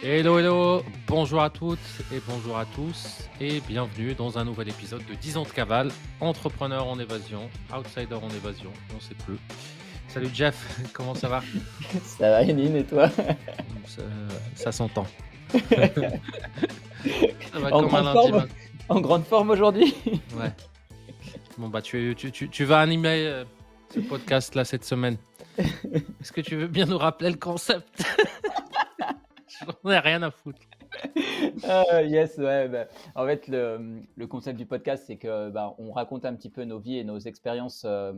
Hello, hello, bonjour à toutes et bonjour à tous et bienvenue dans un nouvel épisode de 10 ans de cavale, entrepreneur en évasion, outsider en évasion, on sait plus. Salut Jeff, comment ça va? Ça va Yannin et toi? Ça, ça s'entend. Ça va en, comme grande un lundi, forme, en grande forme aujourd'hui? Ouais. Bon bah tu, tu, tu, tu vas animer euh, ce podcast là cette semaine. Est-ce que tu veux bien nous rappeler le concept? J'en ai rien à foutre. Uh, yes, ouais. Bah, en fait, le, concept du podcast, c'est que bah, on raconte un petit peu nos vies et nos expériences euh,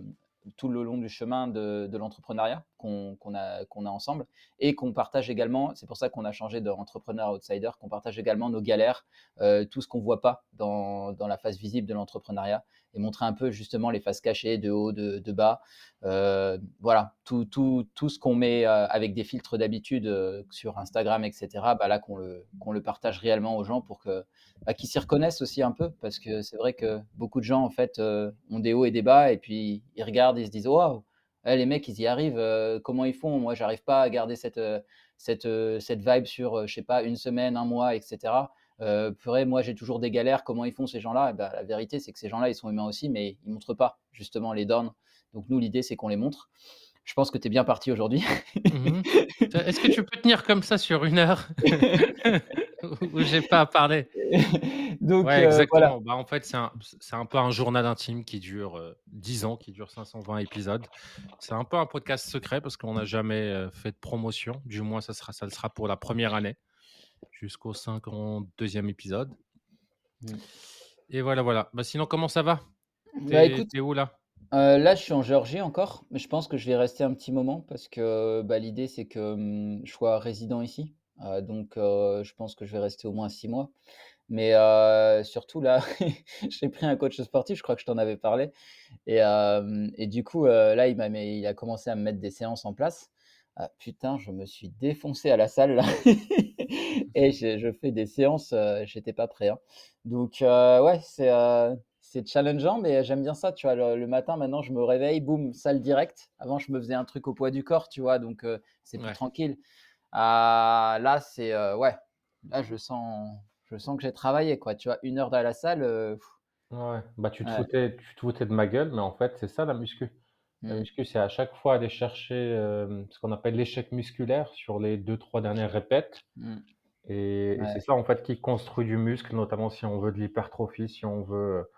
tout le long du chemin de l'entrepreneuriat qu'on a, qu'on a ensemble et qu'on partage également. C'est pour ça qu'on a changé d'entrepreneur à outsider, qu'on partage également nos galères, euh, tout ce qu'on voit pas dans, dans la phase visible de l'entrepreneuriat et montrer un peu justement les faces cachées de haut, de, de bas. Euh, voilà, tout, tout, tout ce qu'on met euh, avec des filtres d'habitude sur Instagram, etc. Bah là, qu'on le, le partage réellement aux gens pour que bah, qu'ils s'y reconnaissent aussi un peu, parce que c'est vrai que beaucoup de gens en fait ont des hauts et des bas et puis ils regardent, ils se disent waouh, les mecs ils y arrivent, euh, comment ils font? Moi, j'arrive pas à garder cette cette cette vibe sur je sais pas une semaine, un mois, etc. Euh, purée, moi j'ai toujours des galères, comment ils font ces gens-là? Ben, La vérité, c'est que ces gens-là, ils sont humains aussi, mais ils ne montrent pas justement les downs. Donc nous, l'idée, c'est qu'on les montre. Je pense que tu es bien parti aujourd'hui. Mmh Est-ce que tu peux tenir comme ça sur une heure? où j'ai pas à parler Donc, ouais, euh, exactement. Bah, en fait, c'est un, un, peu un journal intime qui dure euh, 10 ans, qui dure 520 épisodes. C'est un peu un podcast secret parce qu'on n'a jamais euh, fait de promotion. Du moins, ça, sera, ça le sera pour la première année jusqu'au 52e épisode. Mmh. Et voilà, voilà. Bah, sinon, comment ça va? Bah, T'es où là? euh, Là, je suis en Géorgie encore, mais je pense que je vais rester un petit moment parce que bah, l'idée, c'est que hum, je sois résident ici. Euh, donc, euh, je pense que je vais rester au moins six mois. Mais euh, surtout, là, j'ai pris un coach sportif, je crois que je t'en avais parlé. Et, euh, et du coup, euh, là, il, m'a, il a commencé à me mettre des séances en place. Ah, putain, je me suis défoncé à la salle là. et je, fais des séances, j'étais pas prêt. Hein. Donc ouais, c'est c'est challengeant, mais j'aime bien ça. Tu vois, le, le, matin maintenant, je me réveille, boum, salle directe. Avant, je me faisais un truc au poids du corps, tu vois, donc c'est plus ouais. tranquille. Ah, là, c'est euh, ouais, là je sens, je sens que j'ai travaillé quoi. Tu vois, une heure dans la salle. Euh, ouais, bah tu te, ouais. foutais, tu te foutais de ma gueule, mais en fait, c'est ça la muscu. La mmh. muscu, c'est à chaque fois aller chercher euh, ce qu'on appelle l'échec musculaire sur les deux, trois dernières répètes. Mmh. Et, ouais. et c'est ça, en fait, qui construit du muscle, notamment si on veut de l'hypertrophie, si on veut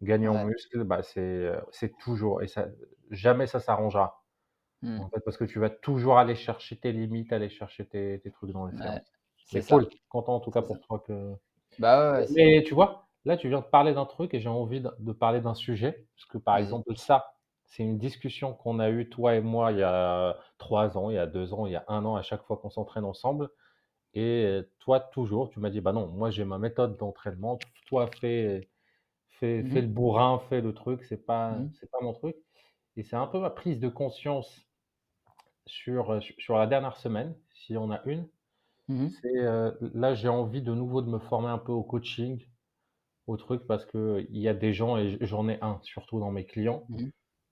gagner ouais. en muscle, bah, c'est toujours, et ça, jamais ça s'arrangera. Mmh. En fait, parce que tu vas toujours aller chercher tes limites, aller chercher tes, tes trucs dans les séances. c'est cool. Content en tout cas pour ça. toi que. Bah ouais, Mais tu vois, là, tu viens de parler d'un truc et j'ai envie de, de parler d'un sujet. Parce que par exemple, ça, c'est une discussion qu'on a eue, toi et moi, il y a trois ans, il y a deux ans, il y a un an, à chaque fois qu'on s'entraîne ensemble. Et toi, toujours, tu m'as dit, bah non, moi j'ai ma méthode d'entraînement. Toi, fais, fais, mmh. fais le bourrin, fais le truc, c'est pas, mmh. c'est pas mon truc. Et c'est un peu ma prise de conscience sur, sur la dernière semaine, si on a une. Mmh. C'est euh, là, j'ai envie de nouveau de me former un peu au coaching, au truc, parce qu'il y a des gens, et j'en ai un, surtout dans mes clients,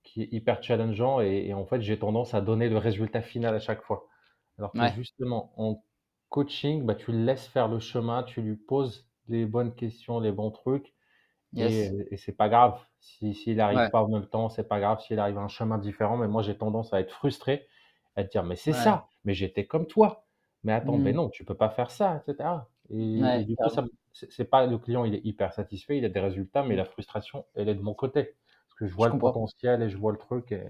qui est hyper challengeant et, et en fait, j'ai tendance à donner le résultat final à chaque fois. Alors que ouais. justement, en coaching, bah, tu le laisses faire le chemin, tu lui poses les bonnes questions, les bons trucs. Yes. Et, et c'est pas grave. S'il si, n'arrive ouais. pas en même temps, c'est pas grave. S'il arrive à un chemin différent, mais moi, j'ai tendance à être frustré, à te dire, mais c'est ouais. ça, mais j'étais comme toi. Mais attends, mmh. mais non, tu peux pas faire ça, etc. Et, et du coup, c'est pas le client, il est hyper satisfait, il a des résultats, mais la frustration, elle est de mon côté que je vois je le comprends. potentiel et je vois le truc. Et,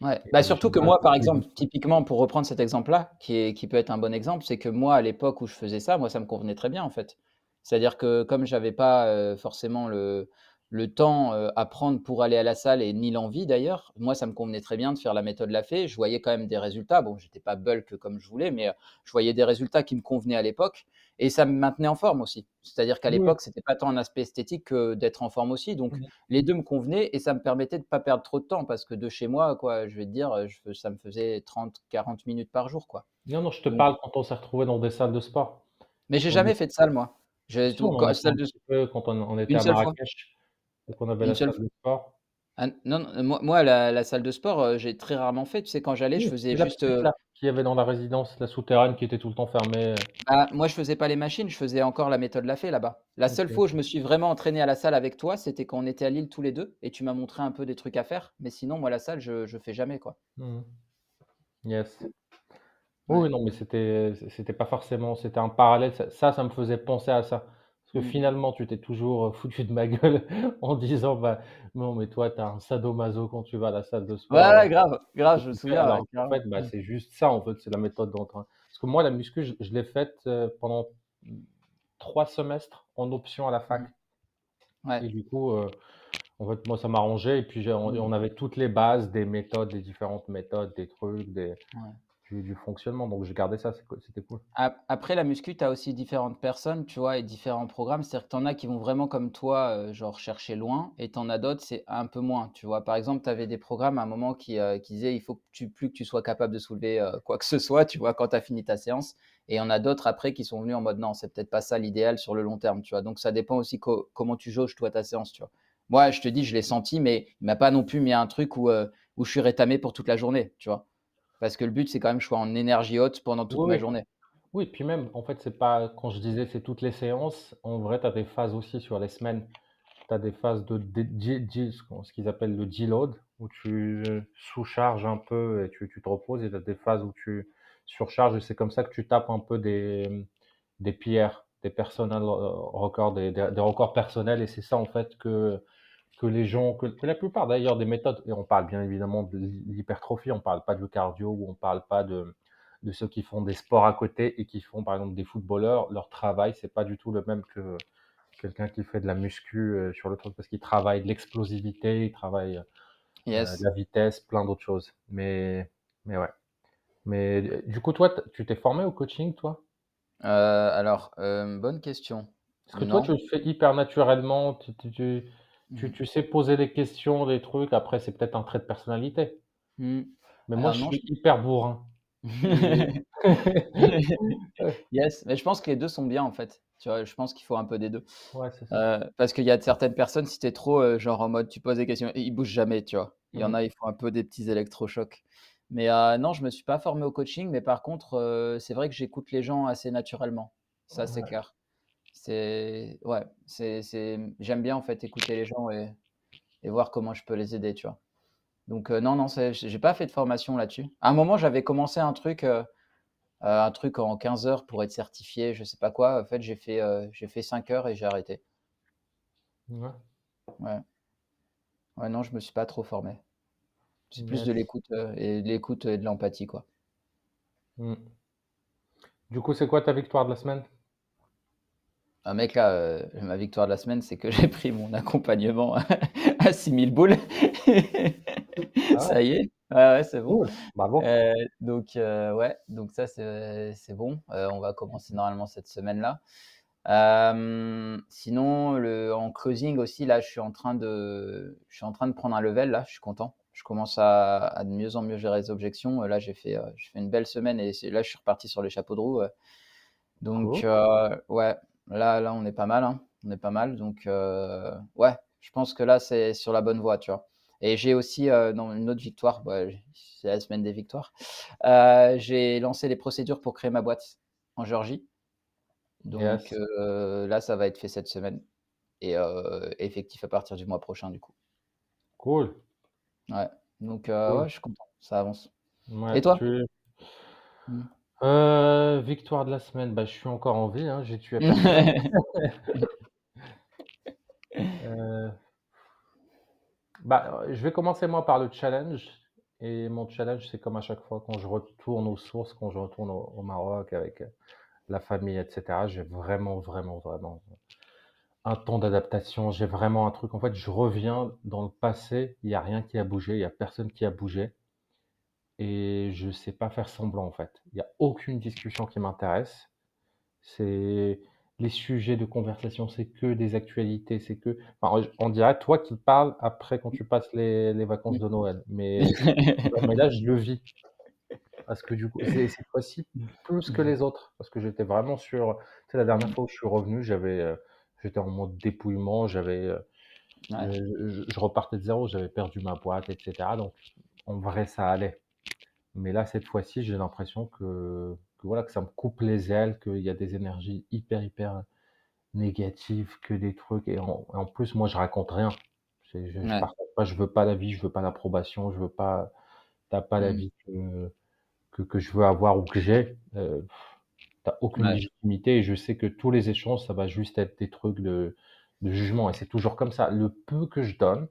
ouais. et bah, surtout que moi, par exemple, typiquement, pour reprendre cet exemple-là, qui, est, qui peut être un bon exemple, c'est que moi, à l'époque où je faisais ça, moi, ça me convenait très bien, en fait. C'est-à-dire que comme j'avais pas euh, forcément le, le temps euh, à prendre pour aller à la salle et ni l'envie d'ailleurs, moi, ça me convenait très bien de faire la méthode La Fée. Je voyais quand même des résultats. Bon, j'étais pas bulk comme je voulais, mais euh, je voyais des résultats qui me convenaient à l'époque et ça me maintenait en forme aussi. C'est-à-dire qu'à l'époque, c'était pas tant un aspect esthétique que d'être en forme aussi. Donc, les deux me convenaient et ça me permettait de pas perdre trop de temps parce que de chez moi, quoi, je vais te dire, je, ça me faisait 30, 40 minutes par jour, quoi. Non, non, je te parle quand on s'est retrouvé dans des salles de sport. Mais j'ai jamais fait de salle, moi. Je, tout, quand, salle de... quand on, on était à Marrakech, qu'on avait Une la salle de sport. Ah, non, moi moi la salle de sport, euh, j'ai très rarement fait. Tu sais, quand j'allais, je faisais la juste, là, qu'il y avait dans la résidence, la souterraine qui était tout le temps fermée, bah, moi, je faisais pas les machines, je faisais encore la méthode Lafay là-bas. La seule fois où je me suis vraiment entraîné à la salle avec toi, c'était quand on était à Lille tous les 2 et tu m'as montré un peu des trucs à faire. Mais sinon, moi, la salle, je je fais jamais, quoi. Mmh Yes. Oui, non, mais c'était c'était pas forcément c'était un parallèle, ça ça me faisait penser à ça. Que mmh. finalement, tu t'es toujours, foutu de ma gueule en disant: «Bah, non, mais toi, tu as un sadomaso quand tu vas à la salle de sport». Ouais, grave, grave, je me souviens, en fait, bah, c'est juste ça, en fait, c'est la méthode d'entraînement. Parce que moi, la muscu, je l'ai faite, pendant trois semestres en option à la fac mmh. et du coup, en fait, moi, ça m'arrangeait et puis on mmh. on avait toutes les bases des méthodes, des différentes méthodes, des trucs, des du, fonctionnement. Donc, j'ai gardé ça, c'était cool. Après, la muscu, tu as aussi différentes personnes, tu vois, et différents programmes. C'est-à-dire que tu en as qui vont vraiment comme toi, euh, genre chercher loin, et tu en as d'autres, c'est un peu moins, tu vois. Par exemple, tu avais des programmes à un moment qui, euh, qui disaient il faut plus que tu sois capable de soulever euh, quoi que ce soit, tu vois, quand tu as fini ta séance. Et en a d'autres après qui sont venus en mode non, c'est peut-être pas ça l'idéal sur le long terme, tu vois. Donc, ça dépend aussi comment tu jauges, toi, ta séance, tu vois. Moi, je te dis, je l'ai senti, mais il m'a pas non plus mis un truc où, où je suis rétamé pour toute la journée, tu vois. Parce que le but, c'est quand même que je sois en énergie haute pendant toute ma journée. Oui, puis même, en fait, c'est pas, quand je disais c'est toutes les séances, en vrai, tu as des phases aussi sur les semaines. Tu as des phases de, ce qu'ils appellent le deload, où tu sous-charges un peu et tu, te reposes, et tu as des phases où tu surcharges, et c'est comme ça que tu tapes un peu des, des pierres, des personnels euh, records, des, des records personnels, et c'est ça, en fait, que que les gens, que, la plupart d'ailleurs des méthodes, et on parle bien évidemment de l'hypertrophie, on parle pas de cardio ou on parle pas de, de ceux qui font des sports à côté et qui font par exemple des footballeurs, leur travail c'est pas du tout le même que quelqu'un qui fait de la muscu euh, sur le truc parce qu'il travaille de l'explosivité, il travaille euh, de la vitesse, plein d'autres choses. Mais, mais ouais. Mais du coup, toi, tu t'es formé au coaching, toi? Euh, Alors, bonne question. Parce que toi, tu le fais hyper naturellement. tu, tu tu, mmh. tu sais poser des questions, des trucs. Après, c'est peut-être un trait de personnalité. Mmh. Mais moi, je suis hyper bourrin. yes, mais je pense que les deux sont bien en fait. Tu vois, je pense qu'il faut un peu des deux. Ouais, c'est ça. Euh, parce qu'il y a certaines personnes, si tu es trop euh, genre en mode tu poses des questions, ils bougent jamais, tu vois. Il y en mmh. a, ils font un peu des petits électrochocs. Mais euh, non, je me suis pas formé au coaching, mais par contre, c'est vrai que j'écoute les gens assez naturellement. Ça, c'est clair. C'est ouais, c'est j'aime bien en fait écouter les gens et, et voir comment je peux les aider, tu vois. Donc non, non, j'ai pas fait de formation là-dessus. À un moment, j'avais commencé un truc, un truc en 15 heures pour être certifié, je sais pas quoi. En fait, j'ai fait, j'ai fait 5 heures et j'ai arrêté. Ouais. Ouais. Ouais, non, je me suis pas trop formé. C'est plus de l'écoute et de l'écoute et de l'empathie, quoi. Mmh. Du coup, c'est quoi ta victoire de la semaine? Un mec, là, euh, ma victoire de la semaine, c'est que j'ai pris mon accompagnement à 6000 boules. Ah ça y est. Ouais, c'est bon. Euh, donc, euh, ouais, donc ça, c'est bon. on va commencer normalement cette semaine-là. sinon, le, en closing aussi, là, je suis en train de, je suis en train de prendre un level. Là, je suis content. Je commence à, de mieux en mieux gérer les objections. Là, j'ai fait, fait une belle semaine et là, je suis reparti sur les chapeaux de roue. Donc, ouais, Là, là, on est pas mal. Hein. On est pas mal. Donc, euh, ouais, je pense que là, c'est sur la bonne voie, tu vois. Et j'ai aussi, euh, dans une autre victoire, c'est la semaine des victoires, euh, j'ai lancé les procédures pour créer ma boîte en Géorgie. Donc là, ça va être fait cette semaine et effectif à partir du mois prochain, du coup. Cool. Ouais. Donc, ouais, je suis content. Ça avance. et toi? mmh. Euh, victoire de la semaine, bah, je suis encore en vie, hein, j'ai tué personne. Euh, bah, je vais commencer moi par le challenge et mon challenge, c'est comme à chaque fois quand je retourne aux sources, quand je retourne au Maroc avec, la famille etc. j'ai vraiment, vraiment, vraiment un temps d'adaptation. J'ai vraiment un truc en fait, je reviens dans le passé, il y a rien qui a bougé, il y a personne qui a bougé et je sais pas faire semblant en fait. Il y a aucune discussion qui m'intéresse. C'est les sujets de conversation, c'est que des actualités, c'est que enfin, on dirait toi qui parles après quand tu passes les, les vacances de Noël, mais, mais là je le vis. Parce que du coup, c'est cette fois-ci plus que les autres. Parce que j'étais vraiment sur. Tu sais, la dernière fois où je suis revenu, j'avais, euh, j'étais en mode dépouillement, j'avais, euh, je, repartais de zéro, j'avais perdu ma boîte, etc. Donc, en vrai, ça allait. Mais là, cette fois-ci, j'ai l'impression que, voilà, que ça me coupe les ailes, qu'il y a des énergies hyper, hyper négatives, que des trucs. Et en, plus, moi, je raconte rien. Je, je, pas, je veux pas la vie, je veux pas l'approbation, je veux pas, t'as pas la mmh. vie que, que, je veux avoir ou que j'ai. Euh, t'as aucune légitimité et je sais que tous les échanges, ça va juste être des trucs de, de jugement. Et c'est toujours comme ça. Le peu que je donne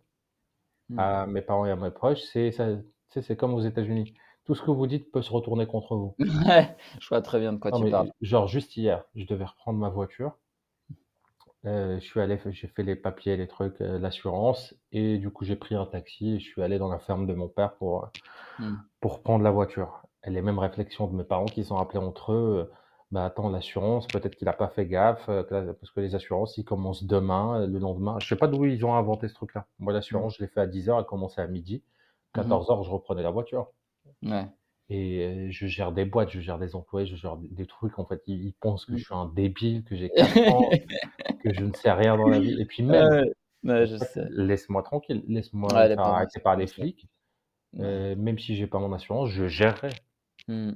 mmh. à mes parents et à mes proches, c'est comme aux États-Unis. Tout ce que vous dites peut se retourner contre vous. je vois très bien de quoi tu parles. Genre, juste hier, je devais reprendre ma voiture. Euh, je suis allé, j'ai fait les papiers, les trucs, euh, l'assurance, et du coup j'ai pris un taxi et je suis allé dans la ferme de mon père pour, mmh. pour prendre la voiture. Et les mêmes réflexions de mes parents qui sont appelés entre eux, bah attends, l'assurance, peut-être qu'il n'a pas fait gaffe, euh, parce que les assurances, ils commencent demain, euh, le lendemain. Je sais pas d'où ils ont inventé ce truc-là. Moi, l'assurance, je l'ai fait à 10h, elle commençait à midi. 14h, mmh je reprenais la voiture. Ouais. Et euh, je gère des boîtes, je gère des employés, je gère des trucs. En fait, ils, pensent que mmh. je suis un débile, que j'ai 4 ans, que je ne sais rien dans la vie. Et puis même, laisse-moi tranquille, laisse-moi faire arrêter par les flics. même si j'ai pas mon assurance, je gérerai. Mmh.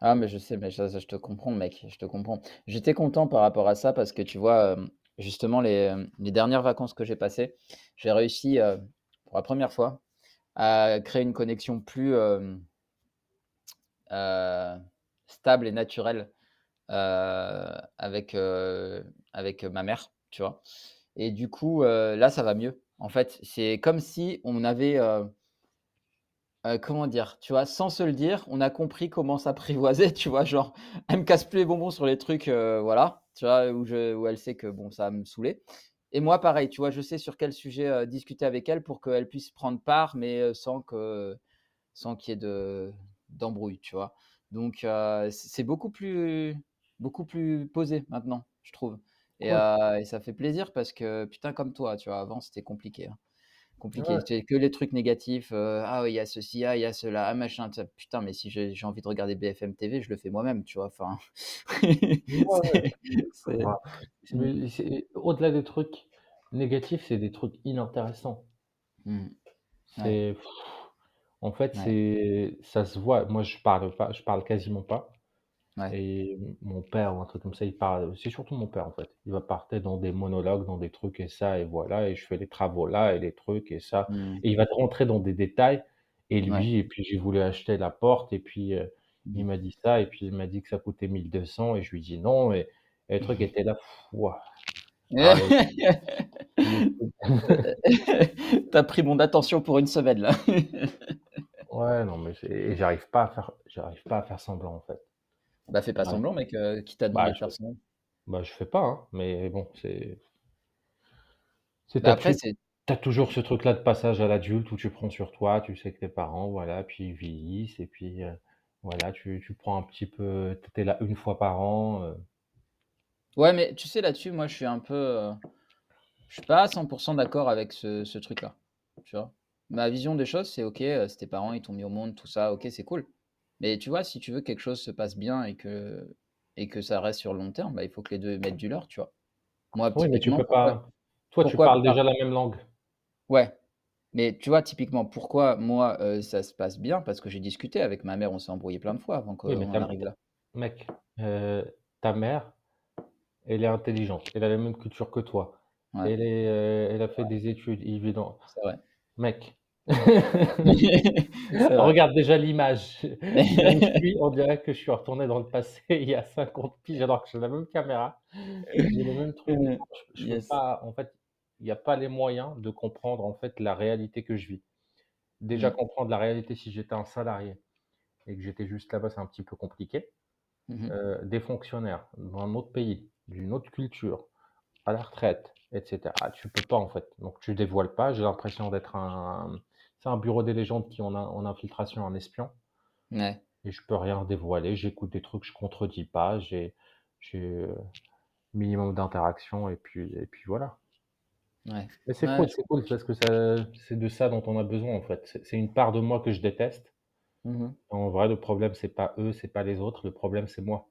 Ah, mais je sais, mais ça, je te comprends, mec, je te comprends. J'étais content par rapport à ça parce que tu vois, justement, les, les dernières vacances que j'ai passées, j'ai réussi pour la première fois à créer une connexion plus stable et naturelle avec, avec ma mère, tu vois. Et du coup, là, ça va mieux. En fait, c'est comme si on avait comment dire? Tu vois, sans se le dire, on a compris comment s'apprivoiser, tu vois? Genre, elle me casse plus les bonbons sur les trucs, voilà, tu vois? Où elle sait que bon, ça va me saouler et moi pareil, tu vois? Je sais sur quel sujet, discuter avec elle pour qu'elle puisse prendre part, mais sans que sans qu'il y ait de d'embrouille, tu vois? Donc c'est beaucoup plus beaucoup plus posé maintenant, je trouve et et ça fait plaisir parce que putain comme toi, tu vois? Avant, c'était compliqué, hein compliqué. C'est que les trucs négatifs. Euh, ah, il y a ceci, ah, il y a cela, ah, machin. Putain, mais si j'ai envie de regarder BFM TV, je le fais moi-même, tu vois. Enfin, Au-delà des trucs négatifs, c'est des trucs inintéressants. Mmh. En fait, c'est ça se voit. Moi, je parle pas, je parle quasiment pas. Et mon père ou un truc comme ça, il parle. C'est surtout mon père en fait. Il va partir dans des monologues, dans des trucs et ça et voilà. Et je fais les travaux là et les trucs et ça. Mmh. Et il va rentrer dans des détails. Et lui, et puis j'ai voulu acheter la porte et puis euh, il mmh. m'a dit ça et puis il m'a dit que ça coûtait 1200 et je lui dis non et, le truc mmh. était là. Ah, T'as pris mon attention pour une semaine là. ouais, non mais j'arrive pas à faire, j'arrive pas à faire semblant en fait. Bah, fais pas semblant, mec, qui t'a demandé bah, de faire semblant? Bah, je fais pas, hein, mais bon, c'est c'est bah, après, c'est tu toujours ce truc-là de passage à l'adulte où tu prends sur toi, tu sais que tes parents, voilà, puis ils vieillissent et puis, voilà, tu tu prends un petit peu tu es là une fois par an, Ouais, mais tu sais, là-dessus, moi, je suis un peu, je suis pas à 100% d'accord avec ce ce truc-là, tu vois? Ma vision des choses, c'est OK, c'est tes parents, ils t'ont mis au monde, tout ça, OK, c'est cool. Mais tu vois, si tu veux que quelque chose se passe bien et que, et que ça reste sur le long terme, bah, il faut que les deux mettent du leur, tu vois. Moi, Oui, mais tu peux pas. Toi, tu parles déjà la même langue. Ouais. Mais tu vois, typiquement, pourquoi moi, euh, ça se passe bien? Parce que j'ai discuté avec ma mère, on s'est embrouillé plein de fois avant qu'on arrive là. mec, euh, ta mère, elle est intelligente. Elle a la même culture que toi. Elle est, euh, elle a fait des études, évident. C'est vrai. Mec, Regarde déjà l'image. on dirait que je suis retourné dans le passé il y a 50 piges alors que j'ai la même caméra. J'ai le même truc. Je, pas, en fait, il n'y a pas les moyens de comprendre en fait la réalité que je vis. Déjà mmh. comprendre la réalité si j'étais un salarié et que j'étais juste là-bas, c'est un petit peu compliqué. Mmh euh, des fonctionnaires dans un autre pays, d'une autre culture, à la retraite, etc. Tu peux pas en fait. Donc tu dévoiles pas. J'ai l'impression d'être un, c'est un bureau des légendes qui en, a, en infiltration un espion. Ouais. Et je peux rien dévoiler. J'écoute des trucs, je contredis pas. J'ai, j'ai euh, minimum d'interaction et puis, et puis voilà. Ouais. Mais c'est cool, c'est cool parce que c'est de ça dont on a besoin en fait. C'est une part de moi que je déteste. Mmh en vrai, le problème c'est pas eux, c'est pas les autres. Le problème c'est moi.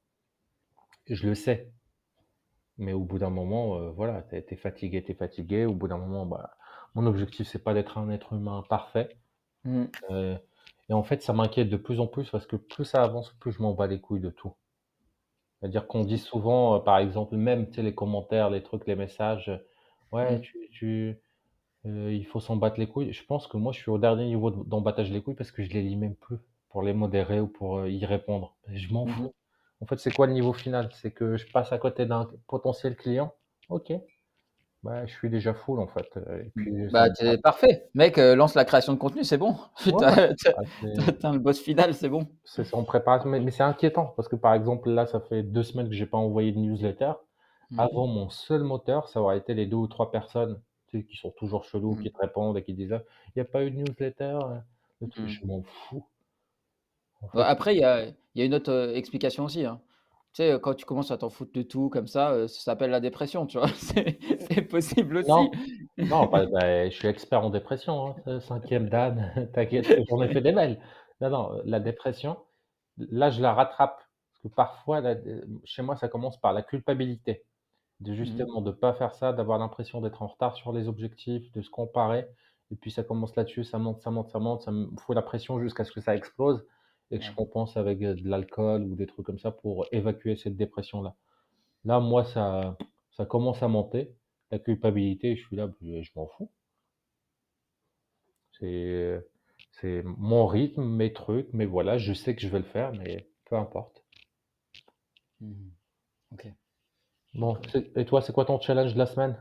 Et je le sais. Mais au bout d'un moment, euh, voilà, t'es es fatigué, t'es fatigué. Au bout d'un moment, bah, mon objectif, c'est pas d'être un être humain parfait. Mmh. Euh, et en fait, ça m'inquiète de plus en plus parce que plus ça avance, plus je m'en bats les couilles de tout. C'est-à-dire qu'on dit souvent, euh, par exemple, même, tu sais, les commentaires, les trucs, les messages, euh, ouais, Mmh. tu tu, il faut s'en battre les couilles. Je pense que moi, je suis au dernier niveau d'en battage les couilles parce que je les lis même plus pour les modérer ou pour, y répondre. Je m'en Mmh fous. En fait, c'est quoi le niveau final? C'est que je passe à côté d'un potentiel client? OK. Bah, je suis déjà full en fait, et puis Bah, parfait. Mec, lance la création de contenu, c'est bon. Tu as le boss final, c'est bon. C'est ça, on prépare mais mais c'est inquiétant parce que, par exemple, là, ça fait deux semaines que j'ai pas envoyé de newsletter. Mmh Avant, mon seul moteur, ça aurait été les deux ou trois personnes, tu sais, qui sont toujours chelous, mmh. qui te répondent et qui disent: «Il y a pas eu de newsletter?» Mmh. Je m'en fous. Bah, après, il y a il y a une autre, explication aussi, hein. Tu sais, quand tu commences à t'en foutre de tout comme ça, ça s'appelle la dépression, tu vois? C'est possible aussi. Non, non, bah, bah, je suis expert en dépression, hein, cinquième dan, t'inquiète, j'en ai fait des belles. Non, non, la dépression, là, je la rattrape parce que parfois, chez moi, ça commence par la culpabilité, de mmh justement de pas faire ça, d'avoir l'impression d'être en retard sur les objectifs, de se comparer et puis ça commence là-dessus, ça monte, ça monte, ça monte, ça me fout la pression jusqu'à ce que ça explose et que je compense avec de l'alcool ou des trucs comme ça pour évacuer cette dépression-là. Là, moi, ça, ça commence à monter, la culpabilité, je suis là, je, m'en fous. C'est, c'est mon rythme, mes trucs, mais voilà, je sais que je vais le faire, mais peu importe. Mmh ok. Bon, et toi, c'est quoi ton challenge de la semaine?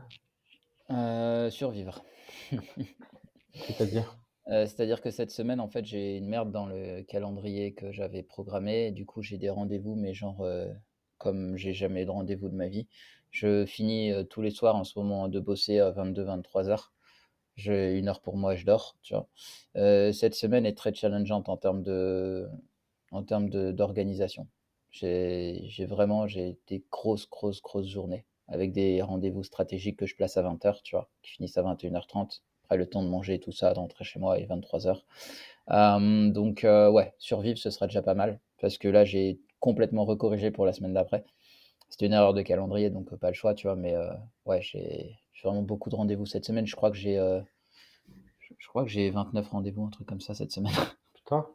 Euh, Survivre. C'est-à-dire? Euh, c'est-à-dire que cette semaine, en fait, j'ai une merde dans le calendrier que j'avais programmé. du coup, j'ai des rendez-vous, mais genre, euh, comme j'ai jamais de rendez-vous de ma vie. Je finis euh, tous les soirs en ce moment de bosser à 22-23 heures. J'ai une heure pour moi, je dors, tu vois. cette semaine est très challengeante en termes de, en d'organisation. J'ai, vraiment, j'ai des grosses, grosses, grosses journées avec des rendez-vous stratégiques que je place à 20h, tu vois, qui finissent à 21h30 le temps de manger tout ça, d'entrer chez moi et 23 heures. donc, ouais, survivre, ce sera déjà pas mal. Parce que là, j'ai complètement recorrigé pour la semaine d'après. C'était une erreur de calendrier, donc pas le choix, tu vois. Mais ouais, j'ai vraiment beaucoup de rendez-vous cette semaine. Je crois que j'ai je crois que j'ai 29 rendez-vous, un truc comme ça cette semaine. Putain.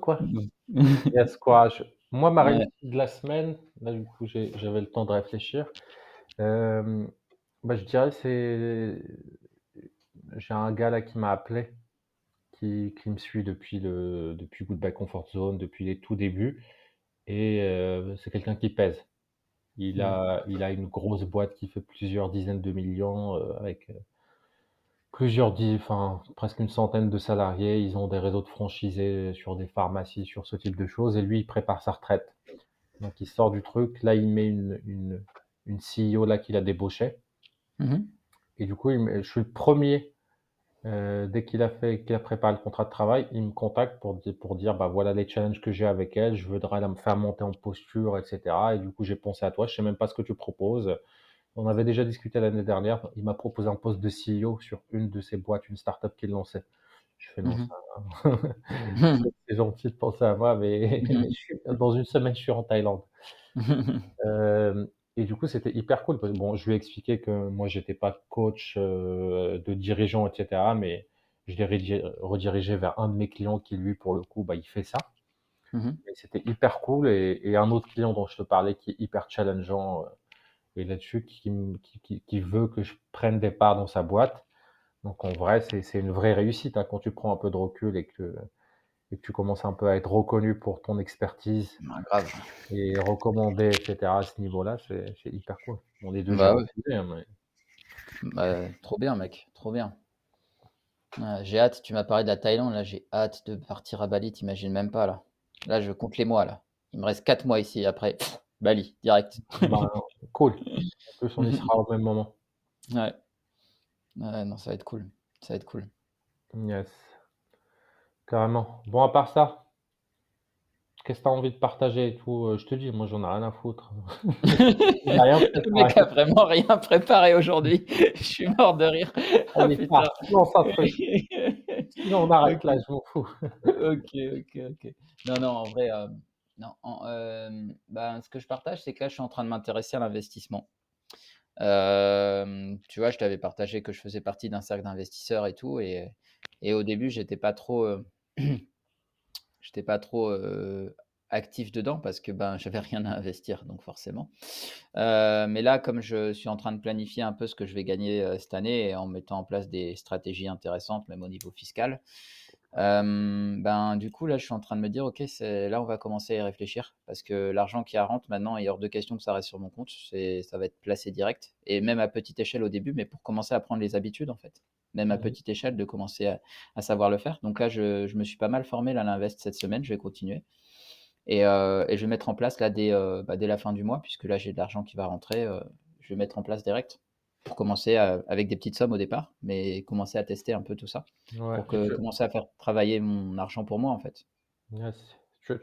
quoi Yes, quoi. Moi, ma réussite de la semaine, là, du coup, j'avais le temps de réfléchir. Euh, bah, je dirais c'est j'ai un gars là qui m'a appelé, qui qui me suit depuis le depuis Goodbye Comfort Zone, depuis les tout débuts et euh, c'est quelqu'un qui pèse. Il mmh. a il a une grosse boîte qui fait plusieurs dizaines de millions, euh, avec, euh, plusieurs enfin, presque une centaine de salariés. Ils ont des réseaux de franchisés sur des pharmacies, sur ce type de choses et lui, il prépare sa retraite. Donc il sort du truc. Là, il met une une une CEO là qu'il a débauchée. Mmh et du coup, je suis le premier, euh, dès qu'il a fait, qu'il a préparé le contrat de travail, il me contacte pour, pour dire, bah voilà les challenges que j'ai avec elle, je voudrais me faire monter en posture, etc. Et du coup, j'ai pensé à toi, je sais même pas ce que tu proposes. On avait déjà discuté l'année dernière, il m'a proposé un poste de CEO sur une de ses boîtes, une startup qu'il lançait. Je fais non, mmh ça, c'est gentil de penser à moi, mais dans une semaine, je suis en Thaïlande. euh, et du coup, c'était hyper cool. bon, je lui ai expliqué que moi, j'étais pas coach euh, de dirigeant, etc. Mais je l'ai redirigé vers un de mes clients qui, lui, pour le coup, bah, il fait ça. Mmh c'était hyper cool. Et, un autre client dont je te parlais qui est hyper challengeant euh, et là-dessus, qui, qui, qui, veut que je prenne des parts dans sa boîte. Donc, en vrai, c'est une vraie réussite hein, quand tu prends un peu de recul et que et que tu commences un peu à être reconnu pour ton expertise grave. et recommandé, etc. à ce niveau-là, c'est hyper cool. On est deux bah, bah, trop bien, mec, trop bien. j'ai hâte, tu m'as parlé de la Thaïlande, là, j'ai hâte de partir à Bali, t'imagines même pas, là. Là, je compte les mois, là. Il me reste 4 mois ici, après, Bali, direct. Bah, cool. En plus, on y sera au même moment. Ouais. Ouais, non, ça va être cool. Ça va être cool. Yes. Carrément. Bon, à part ça, qu'est-ce que tu as envie de partager et tout? Euh, je te dis, moi, j'en ai rien à foutre. Le mec a vraiment rien préparé aujourd'hui. Je suis mort de rire. Ah, Sinon, on arrête là, je m'en fous. Ok, ok, ok. Non, non, en vrai, euh, non, euh, ben, ce que je partage, c'est que là, je suis en train de m'intéresser à l'investissement. tu vois, je t'avais partagé que je faisais partie d'un cercle d'investisseurs et tout et et au début, j'étais pas trop, j'étais pas trop, actif dedans parce que, ben, j'avais rien à investir donc forcément. mais là, comme je suis en train de planifier un peu ce que je vais gagner, cette année en mettant en place des stratégies intéressantes, même au niveau fiscal, ben, du coup, là, je suis en train de me dire: «OK, là, on va commencer à y réfléchir» parce que l'argent qui rentre maintenant, est hors de question que ça reste sur mon compte. C'est ça va être placé direct et même à petite échelle au début, mais pour commencer à prendre les habitudes, en fait. Même à mmh petite échelle, de commencer à savoir le faire. Donc là, je je me suis pas mal formé là à l'invest cette semaine, je vais continuer et et je vais mettre en place là dès, bah, dès la fin du mois puisque là, j'ai de l'argent qui va rentrer, je vais mettre en place direct pour commencer avec des petites sommes au départ, mais commencer à tester un peu tout ça, pour que, commencer à faire travailler mon argent pour moi en fait.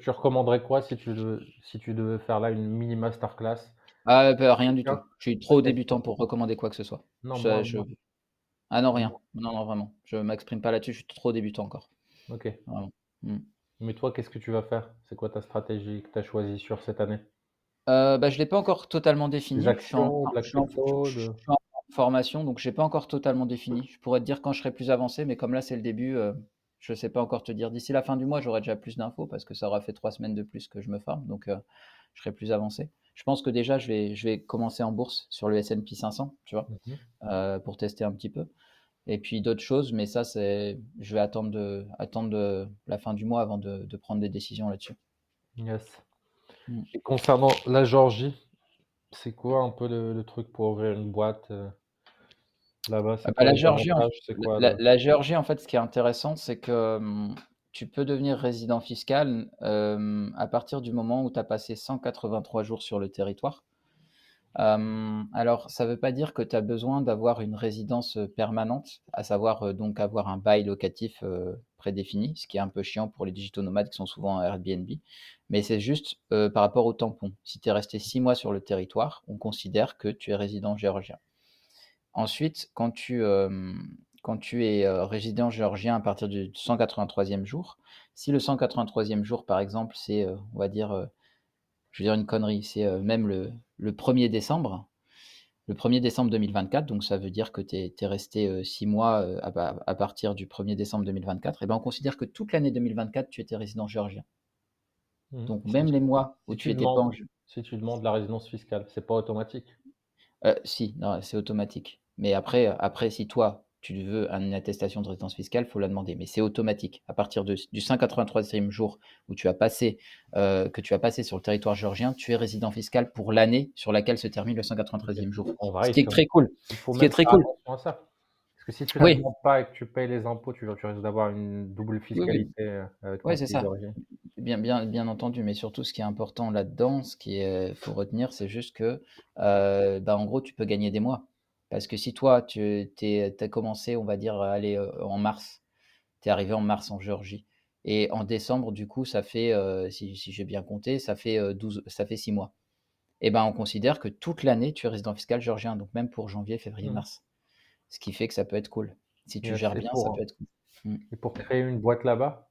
Tu, recommanderais quoi si tu, devais, si tu devais faire là une mini masterclass Ah, bah, rien du tout. Je suis trop débutant pour recommander quoi que ce soit. Non, je, Ah non, rien. Non, non, vraiment. Je m'exprime pas là-dessus, je suis trop débutant encore. Ok. Mmh. Mais toi, qu'est-ce que tu vas faire? C'est quoi ta stratégie que tu as choisie sur cette année? Euh, bah, Je ne l'ai pas encore totalement défini. je suis en, formation, donc je n'ai pas encore totalement défini. Je pourrais te dire quand je serai plus avancé, mais comme là c'est le début, euh, je ne sais pas encore te dire. D'ici la fin du mois, j'aurai déjà plus d'infos parce que ça aura fait trois semaines de plus que je me forme, donc euh, je serai plus avancé. Je pense que déjà, je vais, je vais commencer en bourse sur le S&P 500, tu vois, mmh pour tester un petit peu. Et puis d'autres choses, mais ça, c'est, je vais attendre, de, attendre la fin du mois avant de, prendre des décisions là-dessus. Yes. Mm. Et concernant la Géorgie, c'est quoi un peu le, truc pour ouvrir une boîte euh, là-bas? Ah bah, la, Géorgie, en, la, Géorgie, en fait, ce qui est intéressant, c'est que hum, tu peux devenir résident fiscal hum, à partir du moment où tu as passé 183 jours sur le territoire. Euh, alors, ça ne veut pas dire que tu as besoin d'avoir une résidence euh, permanente, à savoir euh, donc avoir un bail locatif prédéfini, ce qui est un peu chiant pour les digitaux nomades qui sont souvent à Airbnb. Mais c'est juste par rapport au tampon. Si tu es resté six mois sur le territoire, on considère que tu es résident géorgien. Ensuite, quand tu, quand tu es résident géorgien à partir du 183e jour, si le 183e jour, par exemple, c'est, on va dire, je veux dire une connerie, c'est même le, le 1er décembre, le 1er décembre 2024, donc ça veut dire que tu es, resté six mois à, partir du 1er décembre 2024, et ben on considère que toute l'année 2024, tu étais résident géorgien. Mmh. Donc même les mois où tu, étais pas en... Si tu demandes la résidence fiscale, c'est pas automatique? Si, c'est automatique. Mais après, après, si toi, tu veux une attestation de résidence fiscale, il faut la demander. Mais c'est automatique. À partir du 183e jour où tu as passé, euh, que tu as passé sur le territoire géorgien, tu es résident fiscal pour l'année sur laquelle se termine le 193e jour. ce qui est très cool. ce qui est très cool. Ça. Parce que si tu ne oui. pas et que tu payes les impôts, tu, risques d'avoir une double fiscalité oui, oui. c'est ça. Bien, bien, bien entendu, mais surtout ce qui est important là-dedans, ce qu'il faut retenir, c'est juste que, euh, bah, en gros, tu peux gagner des mois. Parce que si toi, tu as commencé, on va dire, aller en mars, tu es arrivé en mars en Géorgie. Et en décembre, du coup, ça fait, si, j'ai bien compté, ça fait, 12, ça fait 6 mois. Et ben, on considère que toute l'année, tu es résident fiscal géorgien, donc même pour janvier, février, mmh. mars. Ce qui fait que ça peut être cool. Si tu gères bien, ça peut être cool. Mmh. Et pour créer une boîte là-bas,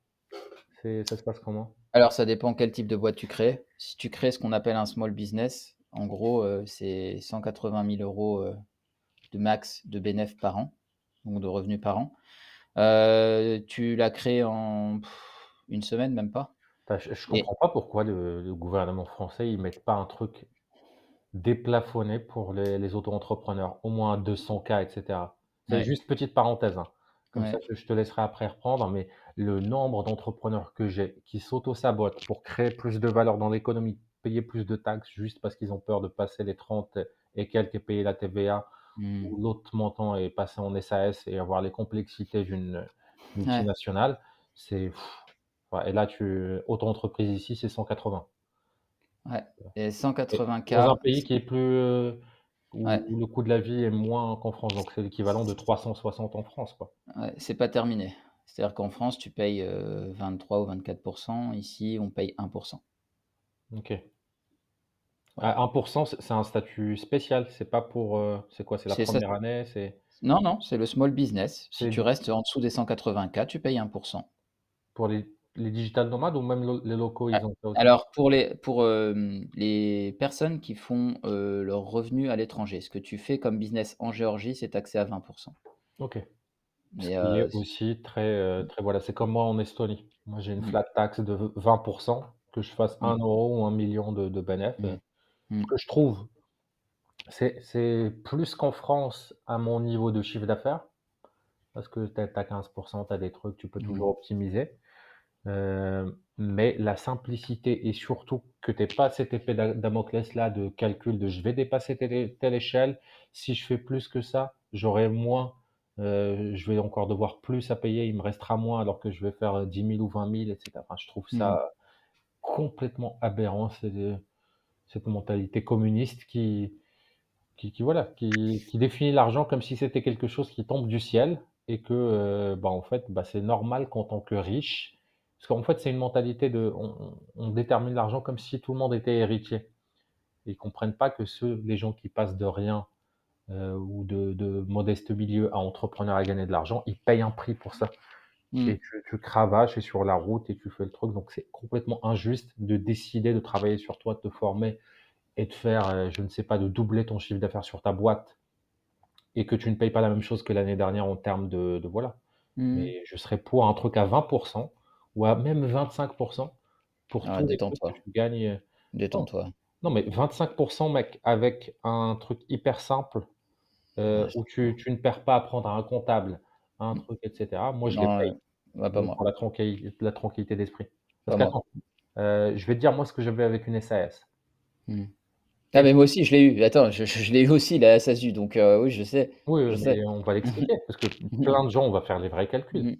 ça se passe comment? Alors, ça dépend quel type de boîte tu crées. Si tu crées ce qu'on appelle un small business, en gros, c'est 180 000 euros de max de bénéfices par an, donc de revenus par an. Euh, tu l'as créé en une semaine, même pas. Je, ne comprends pas pourquoi le, gouvernement français ils mettent pas un truc déplafonné pour les, auto-entrepreneurs, au moins 200 k, etc. C'est juste petite parenthèse. Hein. Comme ça, je te laisserai après reprendre, mais le nombre d'entrepreneurs que j'ai qui s'auto-sabotent pour créer plus de valeur dans l'économie, payer plus de taxes juste parce qu'ils ont peur de passer les 30 et quelques payer la TVA Mmh. l'autre montant est passé en SAS et avoir les complexités d'une multinationale, c'est. et là, tu auto-entreprise ici, c'est 180. Ouais, et 180 k Dans un pays qui est plus. Euh, où, le coût de la vie est moins qu'en France, donc c'est l'équivalent de 360 en France. Quoi. Ouais, c'est pas terminé. C'est-à-dire qu'en France, tu payes 23 euh, ou 24%, ici, on paye 1%. Ok. 1%, c'est un statut spécial, c'est pas pour, euh, c'est quoi? C'est la première année? C'est Non, non, c'est le small business. Si tu restes en dessous des 180 k tu payes 1%. pour les les digital nomades ou même les locaux, ils ah, ont Alors pour les pour, les personnes qui font, leurs revenus à l'étranger, ce que tu fais comme business en Géorgie, c'est taxé à 20 OK. Ce qui est aussi très, très voilà, c'est comme moi en Estonie. Moi, j'ai une mmh. flat tax de 20% que je fasse 1 mmh. euro ou 1 million de de bénéfice. Mmh. Ce que je trouve, c'est c'est plus qu'en France à mon niveau de chiffre d'affaires parce que tu as 15 tu as des trucs, tu peux toujours optimiser. Euh, mais la simplicité et surtout que tu pas cet effet Damoclès là de calcul de je vais dépasser telle, échelle, si je fais plus que ça, j'aurai moins, euh, je vais encore devoir plus à payer, il me restera moins alors que je vais faire 10 000 ou 20 000, etc. Enfin, je trouve ça mmh. complètement aberrant, cette mentalité communiste qui, définit l'argent comme si c'était quelque chose qui tombe du ciel et que, euh, bah, en fait, bah, c'est normal qu'en tant que riche, parce qu'en fait, c'est une mentalité de on, détermine l'argent comme si tout le monde était héritier. ils ne comprennent pas que ceux, les gens qui passent de rien euh, ou de, de, modeste milieu à entrepreneur à gagner de l'argent, ils payent un prix pour ça. Mmh. Et tu, tu, cravaches et sur la route et tu fais le truc. Donc c'est complètement injuste de décider de travailler sur toi, de te former et de faire, euh, je ne sais pas, de doubler ton chiffre d'affaires sur ta boîte et que tu ne payes pas la même chose que l'année dernière en termes de, voilà. Mmh. Mais je serais pour un truc à 20% ou à même 25% pour ah, détends-toi. tu gagnes. Détends-toi. Non, mais 25%, mec, avec un truc hyper simple euh, où tu, tu, ne perds pas à prendre un comptable, un mmh. truc, etc. Moi, je les paye. pas moi. Pour la tranquillité, la tranquillité d'esprit. Euh, je vais te dire, moi, ce que j'avais avec une SAS. Mmh. Ah, mais moi aussi, je l'ai eu. Attends, je, je, l'ai eu aussi, la SASU. Donc, oui, je sais. Oui, on va l'expliquer parce que plein de gens, on va faire les vrais calculs.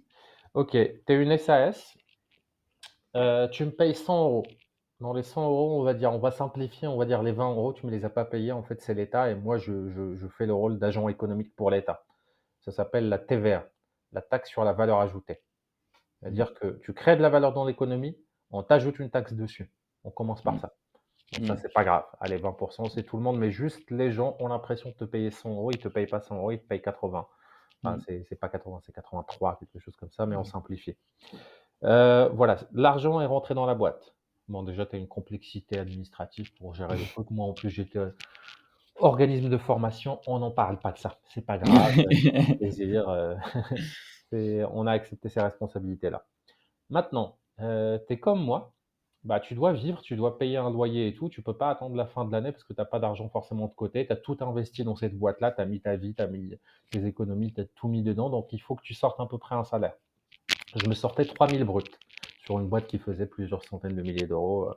Ok, tu es une SAS, euh, tu me payes 100 euros. Dans les 100 euros, on va dire, on va simplifier, on va dire les 20 euros, tu ne me les as pas payés, en fait, c'est l'État et moi, je, fais le rôle d'agent économique pour l'État. Ça s'appelle la TVA, la taxe sur la valeur ajoutée. C'est-à-dire que tu crées de la valeur dans l'économie, on t'ajoute une taxe dessus. On commence par mmh. ça. Donc ça, mmh. c'est pas grave. Allez, 20%, c'est tout le monde, mais juste les gens ont l'impression de te payer 100 euros, ils te payent pas 100 euros, ils te payent 80. Enfin, mmh. c'est pas 80, c'est 83, quelque chose comme ça, mais on simplifie. Euh, voilà, l'argent est rentré dans la boîte. Bon, déjà, tu as une complexité administrative pour gérer les trucs. Moi, en plus, j'étais organisme de formation. On n'en parle pas de ça. C'est pas grave. Euh, on a accepté ces responsabilités-là. Maintenant, euh, tu es comme moi. Bah, tu dois vivre, tu dois payer un loyer et tout. Tu peux pas attendre la fin de l'année parce que tu n'as pas d'argent forcément de côté. Tu as tout investi dans cette boîte-là. Tu as mis ta vie, tu as mis tes économies, tu as tout mis dedans. Donc, il faut que tu sortes à peu près un salaire je me sortais 3000 bruts sur une boîte qui faisait plusieurs centaines de milliers d'euros.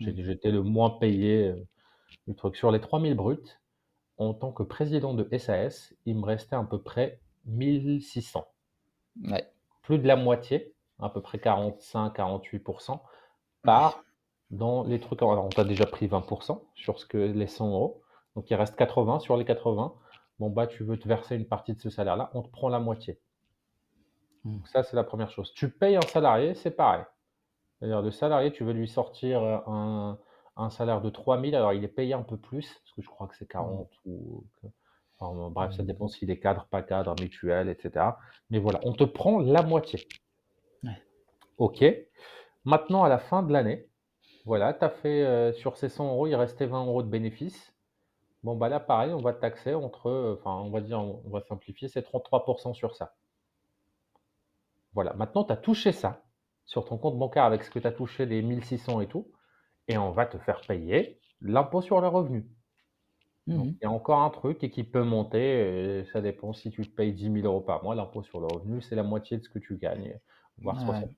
Mmh. J'étais le moins payé euh. Sur les 3000 bruts, en tant que président de SAS, il me restait à peu près 1600. Plus de la moitié, à peu près 45-48%, part dans les trucs. Alors, on t'a déjà pris 20% sur ce que les 100 euros. Donc, il reste 80 sur les 80. Bon, bah, tu veux te verser une partie de ce salaire-là, on te prend la moitié. Mmh. ça, c'est la première chose. Tu payes un salarié, c'est pareil. C'est-à-dire, le salarié, tu veux lui sortir un, salaire de 3000, alors il est payé un peu plus, parce que je crois que c'est 40 mmh. ou. bref, ça mmh. dépend s'il est cadre, pas cadre, mutuel, etc. Mais voilà, on te prend la moitié. OK. Maintenant, à la fin de l'année, voilà, tu as fait euh, sur ces 100 euros, il restait 20 euros de bénéfice. Bon, bah là, pareil, on va taxer entre, enfin, on va dire, on va simplifier, c'est 33% sur ça. Voilà, maintenant tu as touché ça sur ton compte bancaire avec ce que tu as touché, les 1600 et tout, et on va te faire payer l'impôt sur le revenu. Mmh il y a encore un truc et qui peut monter, ça dépend si tu te payes 10 000 euros par mois, l'impôt sur le revenu, c'est la moitié de ce que tu gagnes, voire 60%.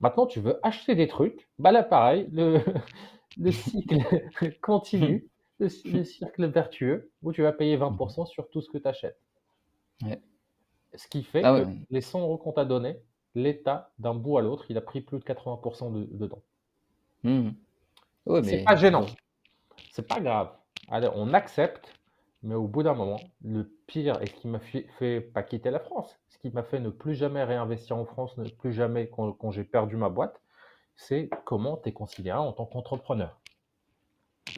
Maintenant, tu veux acheter des trucs, bah là pareil, le, cycle continue, le, cycle vertueux, où tu vas payer 20% sur tout ce que tu achètes. Ce qui fait ah que les 100 euros qu'on t'a donnés, l'État, d'un bout à l'autre, il a pris plus de 80% de, dedans. Mmh. C'est pas gênant. C'est pas grave. Allez, on accepte, mais au bout d'un moment, le pire, et ce qui m'a fait, pas quitter la France, ce qui m'a fait ne plus jamais réinvestir en France, ne plus jamais quand, quand j'ai perdu ma boîte, c'est comment tu es considéré en tant qu'entrepreneur.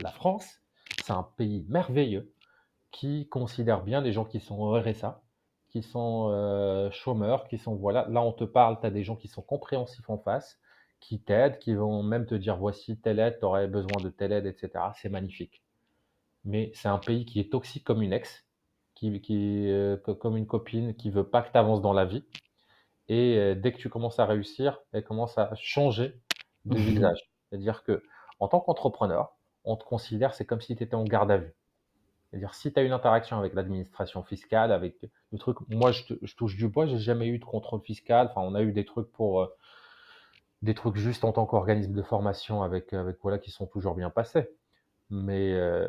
La France, c'est un pays merveilleux qui considère bien les gens qui sont au RSA, qui sont chômeurs, qui sont voilà. Là, on te parle, tu as des gens qui sont compréhensifs en face, qui t'aident, qui vont même te dire voici telle aide, tu aurais besoin de telle aide, etc. C'est magnifique. Mais c'est un pays qui est toxique comme une ex, qui, qui comme une copine, qui veut pas que tu avances dans la vie. Et dès que tu commences à réussir, elle commence à changer de visage. C'est-à-dire que en tant qu'entrepreneur, on te considère, c'est comme si tu étais en garde à vue. C'est-à-dire, si tu as une interaction avec l'administration fiscale, avec le truc, moi je, touche du bois, j'ai jamais eu de contrôle fiscal. Enfin, on a eu des trucs pour euh, des trucs juste en tant qu'organisme de formation avec, avec voilà qui sont toujours bien passés. Mais euh,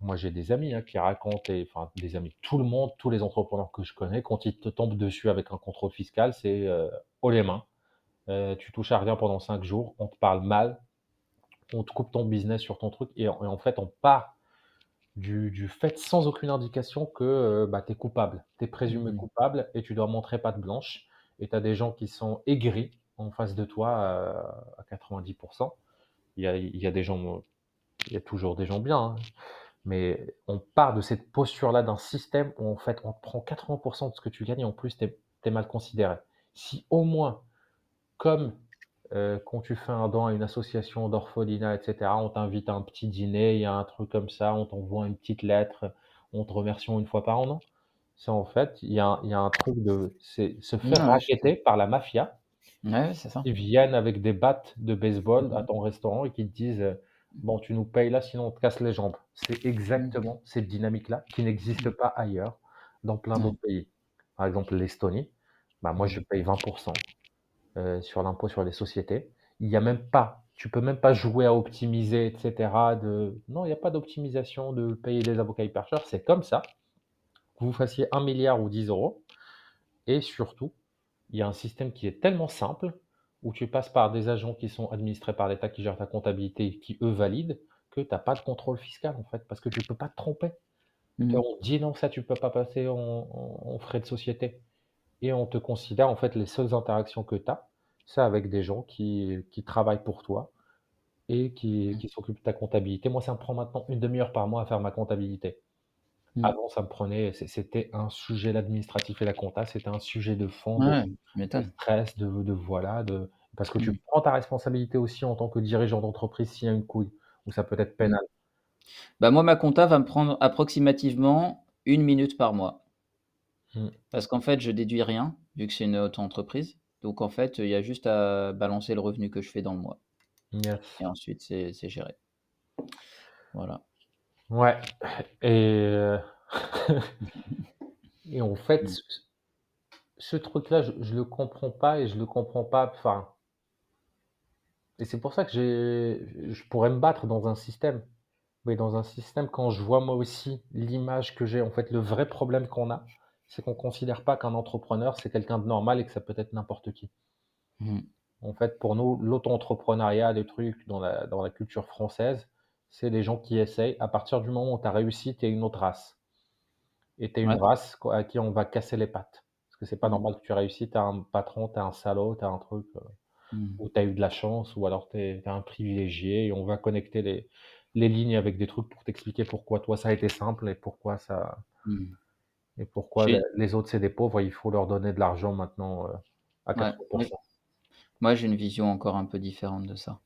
moi j'ai des amis hein, qui racontent, enfin des amis, tout le monde, tous les entrepreneurs que je connais, quand ils te tombent dessus avec un contrôle fiscal, c'est euh, haut les mains. tu touches à rien pendant cinq jours, on te parle mal, on te coupe ton business sur ton truc et, en fait on part du, fait sans aucune indication que euh, bah, tu es coupable, tu es présumé mmh. coupable et tu dois montrer patte blanche et tu as des gens qui sont aigris en face de toi à 90%. Il y a, il y a des gens, il y a toujours des gens bien, hein. mais on part de cette posture-là d'un système où en fait on prend 80% de ce que tu gagnes et en plus tu es mal considéré. Si au moins, comme euh, quand tu fais un don à une association d'orphelinat, etc., on t'invite à un petit dîner, il y a un truc comme ça, on t'envoie une petite lettre, on te remercie une fois par an, non C'est en fait, il y, a, un truc de se faire racheter par la mafia. Ouais, c'est ça. Ils viennent avec des battes de baseball à ton restaurant et qui te disent euh, Bon, tu nous payes là, sinon on te casse les jambes. C'est exactement cette dynamique-là qui n'existe pas ailleurs dans plein d'autres pays. Par exemple, l'Estonie, bah, moi je paye 20%. Euh, sur l'impôt sur les sociétés. Il n'y a même pas, tu peux même pas jouer à optimiser, etc. De... Non, il n'y a pas d'optimisation de payer les avocats hyper chers. C'est comme ça. Que vous fassiez 1 milliard ou 10 euros. Et surtout, il y a un système qui est tellement simple où tu passes par des agents qui sont administrés par l'État qui gèrent ta comptabilité, qui eux valident, que tu n'as pas de contrôle fiscal en fait, parce que tu ne peux pas te tromper. Mmh. On dit non, ça tu peux pas passer en frais de société et on te considère en fait les seules interactions que tu as, c'est avec des gens qui, qui, travaillent pour toi et qui, mmh. qui s'occupent de ta comptabilité. Moi, ça me prend maintenant une demi-heure par mois à faire ma comptabilité. Mmh. Avant, ça me prenait, c'était un sujet l'administratif et la compta, c'était un sujet de fond, de, stress, de, de, voilà, de parce que tu mmh. prends ta responsabilité aussi en tant que dirigeant d'entreprise s'il y a une couille, ou ça peut être pénal. Bah moi, ma compta va me prendre approximativement une minute par mois. Mmh. Parce qu'en fait, je déduis rien, vu que c'est une auto-entreprise. Donc en fait, il y a juste à balancer le revenu que je fais dans le mois. Et ensuite, c'est géré. Voilà. Ouais. Et, euh, et en fait, mmh. ce, truc-là, je, ne le comprends pas et je le comprends pas. Enfin, et c'est pour ça que je pourrais me battre dans un système. Mais dans un système, quand je vois moi aussi l'image que j'ai, en fait, le vrai problème qu'on a, c'est qu'on ne considère pas qu'un entrepreneur, c'est quelqu'un de normal et que ça peut être n'importe qui. Mmh. En fait, pour nous, l'auto-entrepreneuriat, des trucs dans la, dans la culture française, c'est les gens qui essayent. À partir du moment où tu as réussi, tu es une autre race. Et tu es une race à qui on va casser les pattes. Parce que c'est pas mmh. normal que tu réussis, tu as un patron, tu as un salaud, tu as un truc euh, mmh. où tu as eu de la chance, ou alors tu es, un privilégié, et on va connecter les, les lignes avec des trucs pour t'expliquer pourquoi toi ça a été simple et pourquoi ça, et pourquoi les autres, c'est des pauvres, il faut leur donner de l'argent maintenant euh, à 80%. Moi, j'ai une vision encore un peu différente de ça.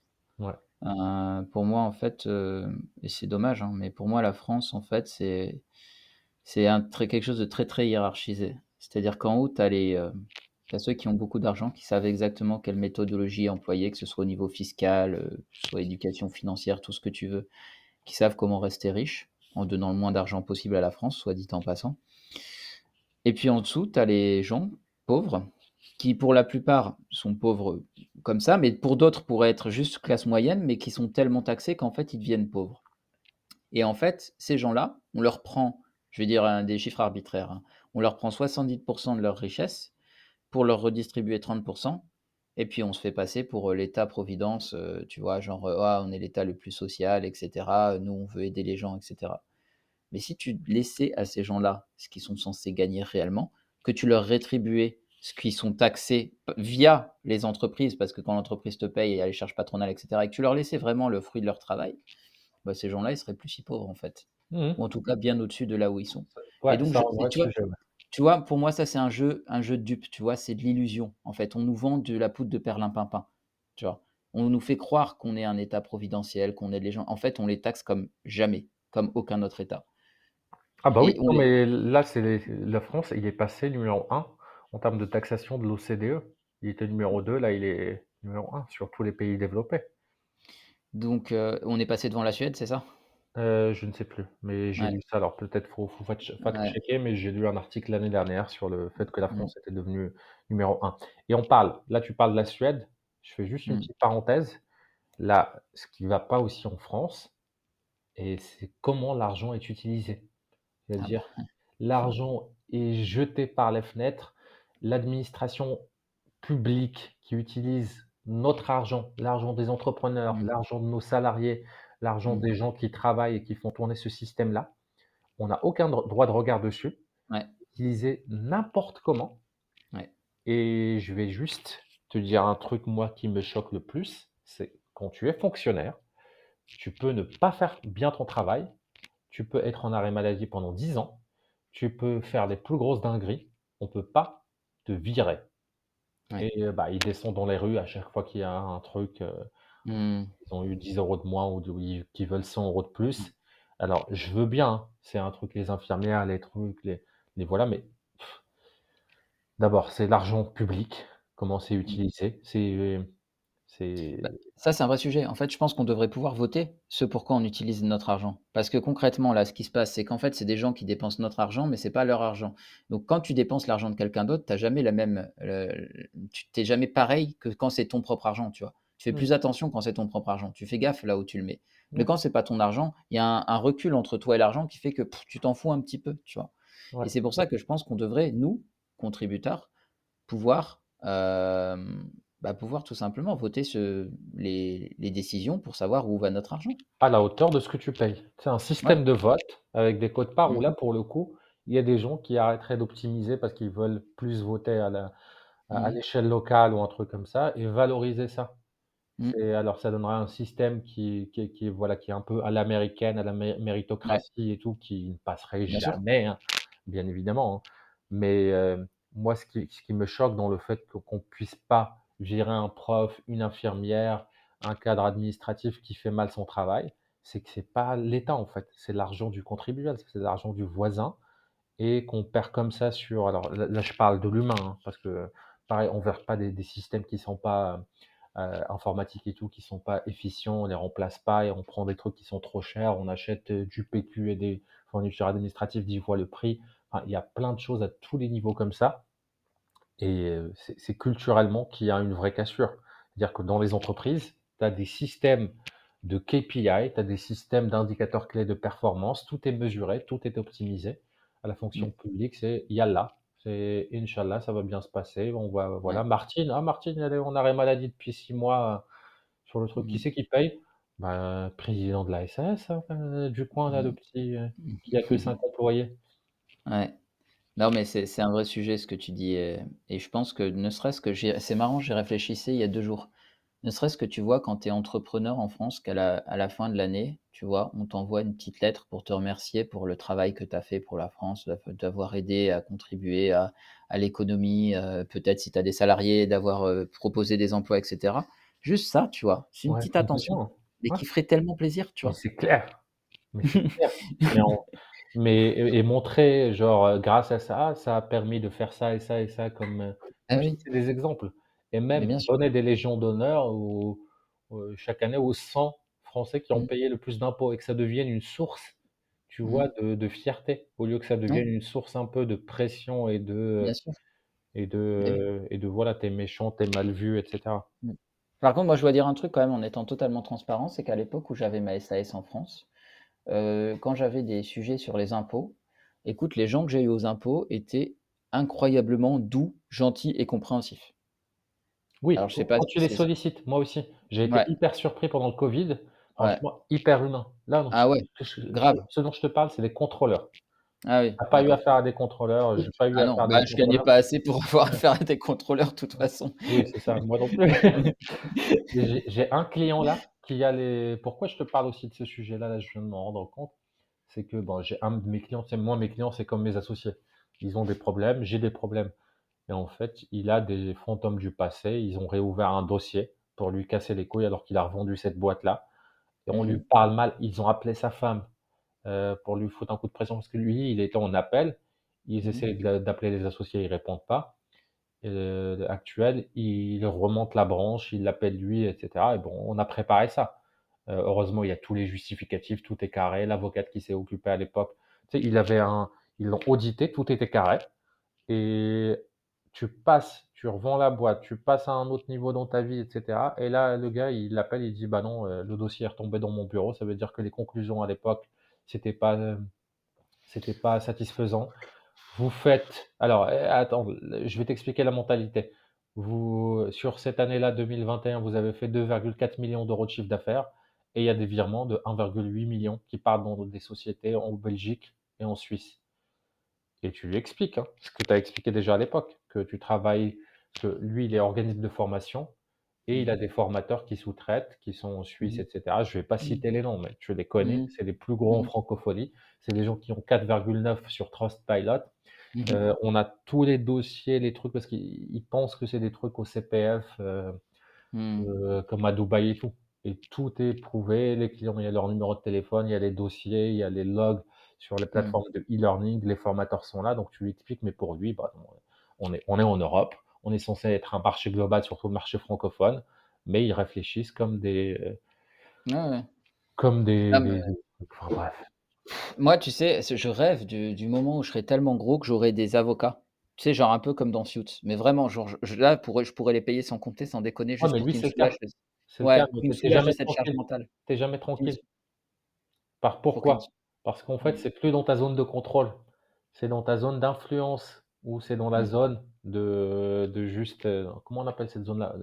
Euh, pour moi, en fait, euh, et c'est dommage, hein, mais pour moi, la France, en fait, c'est c'est quelque chose de très, très hiérarchisé. C'est-à-dire qu'en haut, tu as, les, ceux qui ont beaucoup d'argent, qui savent exactement quelle méthodologie employer, que ce soit au niveau fiscal, soit éducation financière, tout ce que tu veux, qui savent comment rester riche en donnant le moins d'argent possible à la France, soit dit en passant. Et puis en dessous, tu as les gens pauvres, qui pour la plupart sont pauvres comme ça, mais pour d'autres pourraient être juste classe moyenne, mais qui sont tellement taxés qu'en fait, ils deviennent pauvres. Et en fait, ces gens-là, on leur prend, je vais dire des chiffres arbitraires, hein, on leur prend 70% de leur richesse pour leur redistribuer 30%, et puis on se fait passer pour euh, l'État-providence, euh, tu vois, genre, euh, ah, on est l'État le plus social, etc. Nous, on veut aider les gens, etc. Mais si tu laissais à ces gens-là ce qu'ils sont censés gagner réellement, que tu leur rétribuais ce qu'ils sont taxés via les entreprises, parce que quand l'entreprise te paye et les charges patronales, etc., et que tu leur laissais vraiment le fruit de leur travail, bah, ces gens-là, ils seraient plus si pauvres en fait. Mmh. Ou en tout cas bien au-dessus de là où ils sont. et donc, Tu vois, pour moi, ça, c'est un jeu, un jeu de dupe, tu vois, c'est de l'illusion. En fait, on nous vend de la poudre de perlimpinpin, tu vois. On nous fait croire qu'on est un État providentiel, qu'on aide les gens. En fait, on les taxe comme jamais, comme aucun autre État. Ah bah oui, mais là, c'est la France, il est passé numéro 1 en termes de taxation de l'OCDE. Il était numéro 2, là, il est numéro 1 sur tous les pays développés. Donc, euh, on est passé devant la Suède, c'est ça? Euh, je ne sais plus, mais j'ai lu ça. Alors peut-être faut, faut fact-checker, mais j'ai lu un article l'année dernière sur le fait que la mmh. France était devenue numéro 1. Et on parle, là tu parles de la Suède, je fais juste une mmh. petite parenthèse. Là, ce qui ne va pas aussi en France, et c'est comment l'argent est utilisé. Ah C'est-à-dire, bah, l'argent est jeté par les fenêtres, l'administration publique qui utilise notre argent, l'argent des entrepreneurs, mmh. l'argent de nos salariés, l'argent mmh. des gens qui travaillent et qui font tourner ce système-là. On n'a aucun droit de regard dessus. Utiliser n'importe comment. Et je vais juste te dire un truc, moi, qui me choque le plus, c'est quand tu es fonctionnaire, tu peux ne pas faire bien ton travail, tu peux être en arrêt maladie pendant 10 ans, tu peux faire les plus grosses dingueries, on ne peut pas te virer. Et bah, ils descendent dans les rues à chaque fois qu'il y a un truc. Euh, Mmh. Ils ont eu 10 euros de moins ou qui veulent 100 euros de plus. Mmh. Alors, je veux bien, hein, c'est un truc, les infirmières, les trucs, les, les voilà, mais d'abord, c'est l'argent public, comment c'est mmh. utilisé. C'est. Bah, ça, c'est un vrai sujet. En fait, je pense qu'on devrait pouvoir voter ce pourquoi on utilise notre argent. Parce que concrètement, là, ce qui se passe, c'est qu'en fait, c'est des gens qui dépensent notre argent, mais c'est pas leur argent. Donc, quand tu dépenses l'argent de quelqu'un d'autre, tu jamais la même, tu t'es jamais pareil que quand c'est ton propre argent, tu vois. Tu fais mmh. plus attention quand c'est ton propre argent. Tu fais gaffe là où tu le mets. Mais quand c'est pas ton argent, il y a un, recul entre toi et l'argent qui fait que tu t'en fous un petit peu, tu vois. Et c'est pour ça que je pense qu'on devrait, nous, contributeurs, pouvoir, bah, pouvoir tout simplement voter ce, les, décisions pour savoir où va notre argent. À la hauteur de ce que tu payes. C'est un système de vote avec des codes parts où là, mmh pour le coup, il y a des gens qui arrêteraient d'optimiser parce qu'ils veulent plus voter à la, à mmh l'échelle locale ou un truc comme ça et valoriser ça. Mmh. alors ça donnerait un système qui qui qui voilà, qui est un peu à l'américaine, à la méritocratie et tout, qui ne passerait jamais, hein, bien évidemment, hein. Mais, moi ce qui ce qui me choque dans le fait qu'on puisse pas gérer un prof, une infirmière, un cadre administratif qui fait mal son travail, c'est que c'est pas l'État en fait, c'est l'argent du contribuable, c'est l'argent du voisin et qu'on perd comme ça sur alors là je parle de l'humain, hein, parce que pareil, on ne verse pas des des systèmes qui sont pas, euh, informatique et tout qui sont pas efficients, on les remplace pas et on prend des trucs qui sont trop chers, on achète euh, du PQ et des fournitures administratives dix fois le prix. Il y a plein de choses à tous les niveaux comme ça. Et euh, c'est culturellement qu'il y a une vraie cassure. C'est-à-dire que dans les entreprises, tu as des systèmes de KPI, tu as des systèmes d'indicateurs clés de performance, tout est mesuré, tout est optimisé. À la fonction mmh. publique, c'est Yalla, c'est Inch'Allah, ça va bien se passer. On va, voilà. Martine, ah, Martine, elle est en arrêt maladie depuis six mois euh, sur le truc. Qui mmh. c'est qui paye? Bah, Président de la SAS, hein, du coin, là, le mmh. petit, euh, qui a que cinq employés. Ouais. Non, mais c'est un vrai sujet ce que tu dis. Et, et je pense que ne serait-ce que c'est marrant, j'ai réfléchissé il y a deux jours. Ne serait-ce que tu vois quand tu es entrepreneur en France, qu'à la, à la fin de l'année, tu vois, on t'envoie une petite lettre pour te remercier pour le travail que tu as fait pour la France, d'avoir aidé à contribuer à, l'économie, euh, peut-être si tu as des salariés, d'avoir euh, proposé des emplois, etc. Juste ça, tu vois, c'est une petite attention, mais qui ferait tellement plaisir, tu vois. C'est clair. Mais, et, montrer, genre, euh, grâce à ça, ça a permis de faire ça et ça et ça, comme, ah c'est des exemples. Et même donner des légions d'honneur chaque année aux 100 Français qui ont mmh. payé le plus d'impôts et que ça devienne une source, tu mmh. vois, de, fierté, au lieu que ça devienne une source un peu de pression et de, et de, et de voilà, t'es méchant, t'es mal vu, etc. Mmh. Par contre, moi, je dois dire un truc quand même en étant totalement transparent, c'est qu'à l'époque où j'avais ma SAS en France, euh, quand j'avais des sujets sur les impôts, écoute, les gens que j'ai eu aux impôts étaient incroyablement doux, gentils et compréhensifs. Oui, Alors, je sais pas quand tu les sollicites, moi aussi. J'ai été hyper surpris pendant le Covid. Franchement, hyper humain. Là, non, Ah ouais, grave. ce dont je te parle, c'est des contrôleurs. Ah oui, pas eu affaire à des contrôleurs. J'ai pas eu Ah non, bah, je gagnais pas assez pour avoir affaire à des contrôleurs de toute façon. Oui, c'est ça, moi non plus. j'ai un client là qui a les. Pourquoi je te parle aussi de ce sujet-là, là, je viens de m'en rendre compte, c'est que bon, j'ai un de mes clients, c'est moi mes clients, c'est comme mes associés. ils ont des problèmes, j'ai des problèmes. Et en fait, il a des fantômes du passé. Ils ont réouvert un dossier pour lui casser les couilles alors qu'il a revendu cette boîte-là. Et on lui mmh parle mal. Ils ont appelé sa femme euh, pour lui foutre un coup de pression parce que lui, il était en appel. Ils mmh essaient d'appeler les associés, ils répondent pas. Euh, actuel, il remonte la branche, il l'appelle lui, etc. Et bon, on a préparé ça. Euh, heureusement, il y a tous les justificatifs, tout est carré. L'avocate qui s'est occupé à l'époque, tu sais, il avait un, ils l'ont audité, tout était carré. Et tu passes, tu revends la boîte, tu passes à un autre niveau dans ta vie, etc. Et là, le gars, il l'appelle, il dit, bah non, euh, le dossier est retombé dans mon bureau. Ça veut dire que les conclusions à l'époque, c'était pas, c'était pas satisfaisant. Vous faites, alors, eh, attends, je vais t'expliquer la mentalité. Vous, sur cette année-là, 2021, vous avez fait 2,4 millions d'euros de chiffre d'affaires et il y a des virements de 1,8 million qui partent dans des sociétés en Belgique et en Suisse. Et tu lui expliques hein, ce que tu as expliqué déjà à l'époque, que tu travailles, que lui, il est organisme de formation et il a mmh. des formateurs qui sous-traitent, qui sont en Suisse, mmh. etc. Je ne vais pas mmh. citer les noms, mais tu les connais, c'est les plus gros en francophonie. C'est des gens qui ont 4,9 sur Trustpilot. Euh, on a tous les dossiers, les trucs, parce qu'ils pensent que c'est des trucs au CPF, euh, euh, comme à Dubaï et tout et tout est prouvé. Les clients, il y a leur numéro de téléphone, il y a les dossiers, il y a les logs sur les mmh. plateformes de e-learning. Les formateurs sont là, donc tu lui expliques, mais pour lui, bah, on, est, on est en Europe, on est censé être un marché global, surtout le marché francophone, mais ils réfléchissent comme des. Comme des. bref. Moi, tu sais, je rêve du, moment où je serai tellement gros que j'aurai des avocats. Tu sais, genre un peu comme dans Suits. Mais vraiment, genre, je, là, je pourrais les payer sans compter, sans déconner, juste pour qu'ils me Ouais, jamais cette charge mentale. jamais tranquille. Par pourquoi? Parce qu'en fait, c'est plus dans ta zone de contrôle. C'est dans ta zone d'influence ou c'est dans la mmh. zone de, de juste, euh, comment on appelle cette zone-là?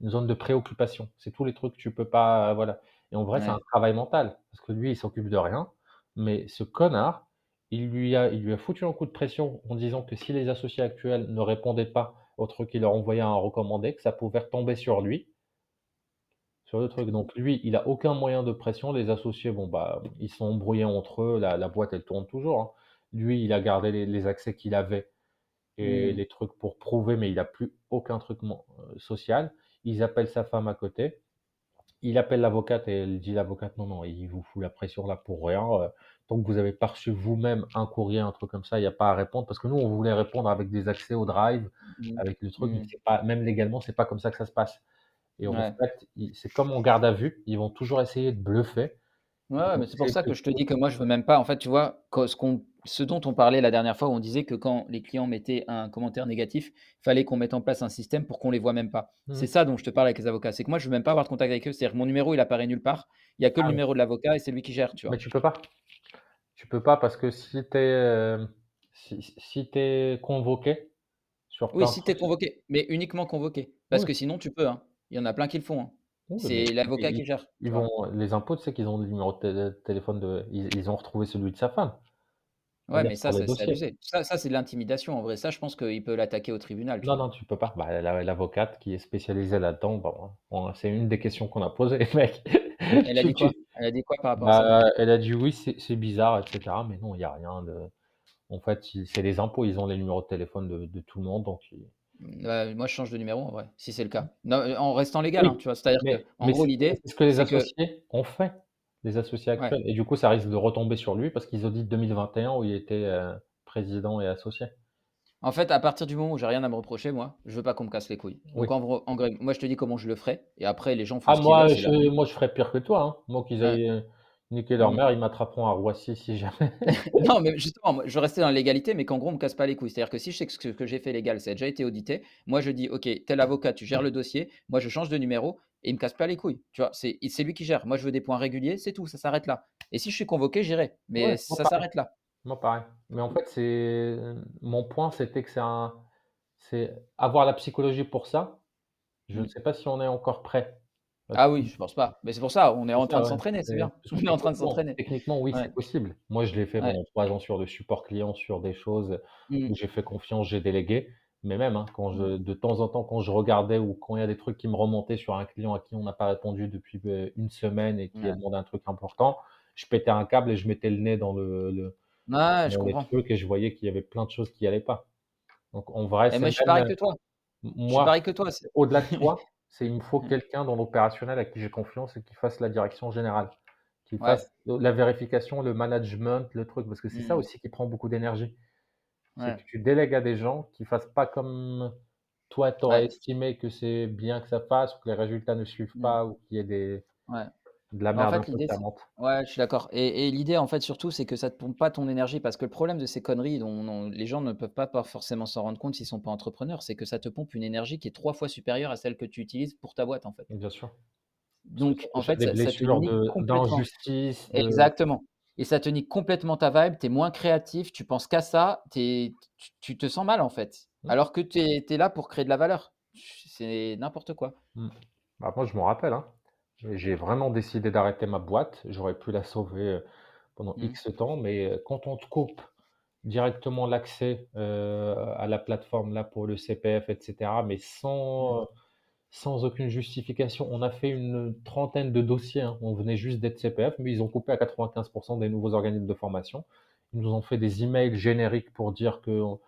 Une zone de préoccupation. C'est tous les trucs que tu peux pas, voilà. Et en vrai, c'est un travail mental parce que lui, il s'occupe de rien. Mais ce connard, il lui a, il lui a foutu un coup de pression en disant que si les associés actuels ne répondaient pas au truc qu'il leur envoyait un recommandé, que ça pouvait retomber sur lui sur le truc. Donc lui, il a aucun moyen de pression. Les associés, bon bah, ils sont embrouillés entre eux. La, la boîte, elle tourne toujours. Hein. Lui, il a gardé les, accès qu'il avait et mmh. les trucs pour prouver, mais il n'a plus aucun truc euh, social. Ils appellent sa femme à côté. Il appelle l'avocate et elle dit l'avocate non non, il vous fout la pression là pour rien. Euh, tant que vous avez pas reçu vous-même un courrier, un truc comme ça, il n'y a pas à répondre parce que nous on voulait répondre avec des accès au drive, mmh. avec le truc. Mmh. Pas, même légalement, c'est pas comme ça que ça se passe. Et en fait, c'est comme on garde à vue, ils vont toujours essayer de bluffer. Ouais, mais c'est pour ça que je te dis que moi, je veux même pas. En fait, tu vois, ce, ce dont on parlait la dernière fois, où on disait que quand les clients mettaient un commentaire négatif, il fallait qu'on mette en place un système pour qu'on les voit même pas. C'est mmh. ça dont je te parle avec les avocats. C'est que moi, je veux même pas avoir de contact avec eux. C'est-à-dire que mon numéro, il apparaît nulle part. Il y a que le ah numéro de l'avocat et c'est lui qui gère, tu vois. Mais tu peux pas. Tu peux pas parce que si tu es, euh, si, es convoqué sur Oui, si tu es convoqué, mais uniquement convoqué. Parce que sinon, tu peux. Hein. Il y en a plein qui le font. Hein. C'est l'avocat qui gère. Ils vont, les impôts, tu sais qu'ils ont le numéro de téléphone de. Ils, ont retrouvé celui de sa femme. Ouais, mais ça, c'est abusé. Ça, ça c'est de l'intimidation. En vrai, ça, je pense qu'il peut l'attaquer au tribunal. Non, non, tu peux pas. Bah, l'avocate qui est spécialisée là-dedans, bon, c'est une des questions qu'on a posées, mec. Elle a dit quoi? Elle a dit quoi par rapport à ça? bah, Elle a dit oui, c'est bizarre, etc. Mais non, il n'y a rien de. En fait, c'est les impôts, ils ont les numéros de téléphone de, de tout le monde, donc moi, je change de numéro en vrai, si c'est le cas. Non, en restant légal, hein, tu vois. C'est-à-dire en gros, l'idée. C'est ce que les associés ont fait, les associés actuels. Et du coup, ça risque de retomber sur lui parce qu'ils auditent 2021 où il était euh, président et associé. En fait, à partir du moment où j'ai rien à me reprocher, moi, je veux pas qu'on me casse les couilles. Donc, en, en, moi, je te dis comment je le ferai. Et après, les gens font ah, moi, je, moi, je ferais pire que toi. Hein. Moi, qu'ils aient niquer leur mère, ils m'attraperont à Roissy si jamais. non, mais justement, je restais dans la légalité, mais qu'en gros, on me casse pas les couilles. C'est-à-dire que si je sais que ce que j'ai fait légal, ça a déjà été audité, moi je dis, ok, tel avocat, tu gères le dossier, moi je change de numéro et il me casse pas les couilles. Tu vois, c'est lui qui gère. Moi je veux des points réguliers, c'est tout, ça s'arrête là. Et si je suis convoqué, j'irai. Mais ça s'arrête là. Moi pareil. Mais en fait, c'est mon point, c'était que c'est un, c'est avoir la psychologie pour ça. Je ne mmh. sais pas si on est encore prêt ah oui, je pense pas. Mais c'est pour ça, on est en train de s'entraîner, c'est bien. On est en train de s'entraîner. Techniquement, oui, c'est possible. Moi, je l'ai fait pendant trois ans sur le support client, sur des choses mmh. où j'ai fait confiance, j'ai délégué. Mais même, hein, quand je, de temps en temps, quand je regardais ou quand il y a des trucs qui me remontaient sur un client à qui on n'a pas répondu depuis euh, une semaine et qui a demandé un truc important, je pétais un câble et je mettais le nez dans le, Ouais, je dans les comprends. trucs et je voyais qu'il y avait plein de choses qui allaient pas. Donc en vrai, Et c'est moi, je suis pareil que toi. Je suis moi, pareil que toi. au-delà de toi, c'est il me faut Mmh. quelqu'un dans l'opérationnel à qui j'ai confiance et qui fasse la direction générale, qui Ouais. fasse la vérification, le management, le truc, parce que c'est ça Mmh. aussi qui prend beaucoup d'énergie. Ouais. que tu délègues à des gens qui fassent pas comme toi, tu aurais Ouais. estimé que c'est bien que ça fasse ou que les résultats ne suivent Mmh. pas ou qu'il y ait des de la en merde un fait, ouais, je suis d'accord et et l'idée, en fait, surtout, c'est que ça te pompe pas ton énergie parce que le problème de ces conneries dont les gens ne peuvent pas pas forcément s'en rendre compte s'ils sont pas entrepreneurs, c'est que ça te pompe une énergie qui est 3 fois supérieure à celle que tu utilises pour ta boîte, en fait. Bien sûr. Donc en fait, ça ça te d'injustice, de Exactement et ça te nique complètement ta vibe, tu es moins créatif, tu penses qu'à ça, tu es tu tu te sens mal, en fait, Mmh. alors que tu es là pour créer de la valeur. C'est n'importe quoi. Mmh. Bah, moi, je m'en rappelle, hein. J'ai vraiment décidé d'arrêter ma boîte. J'aurais pu la sauver, heu, pendant Mmh. X temps, mais heu, quand on te coupe directement l'accès, heu, à la plateforme là pour le CPF et cetera, mais sans, sans aucune justification. On a fait une trentaine de dossiers, hein. On venait juste d'être CPF, mais ils ont coupé à 95 des nouveaux organismes de formation. Ils nous ont fait des emails génériques pour dire que, heu,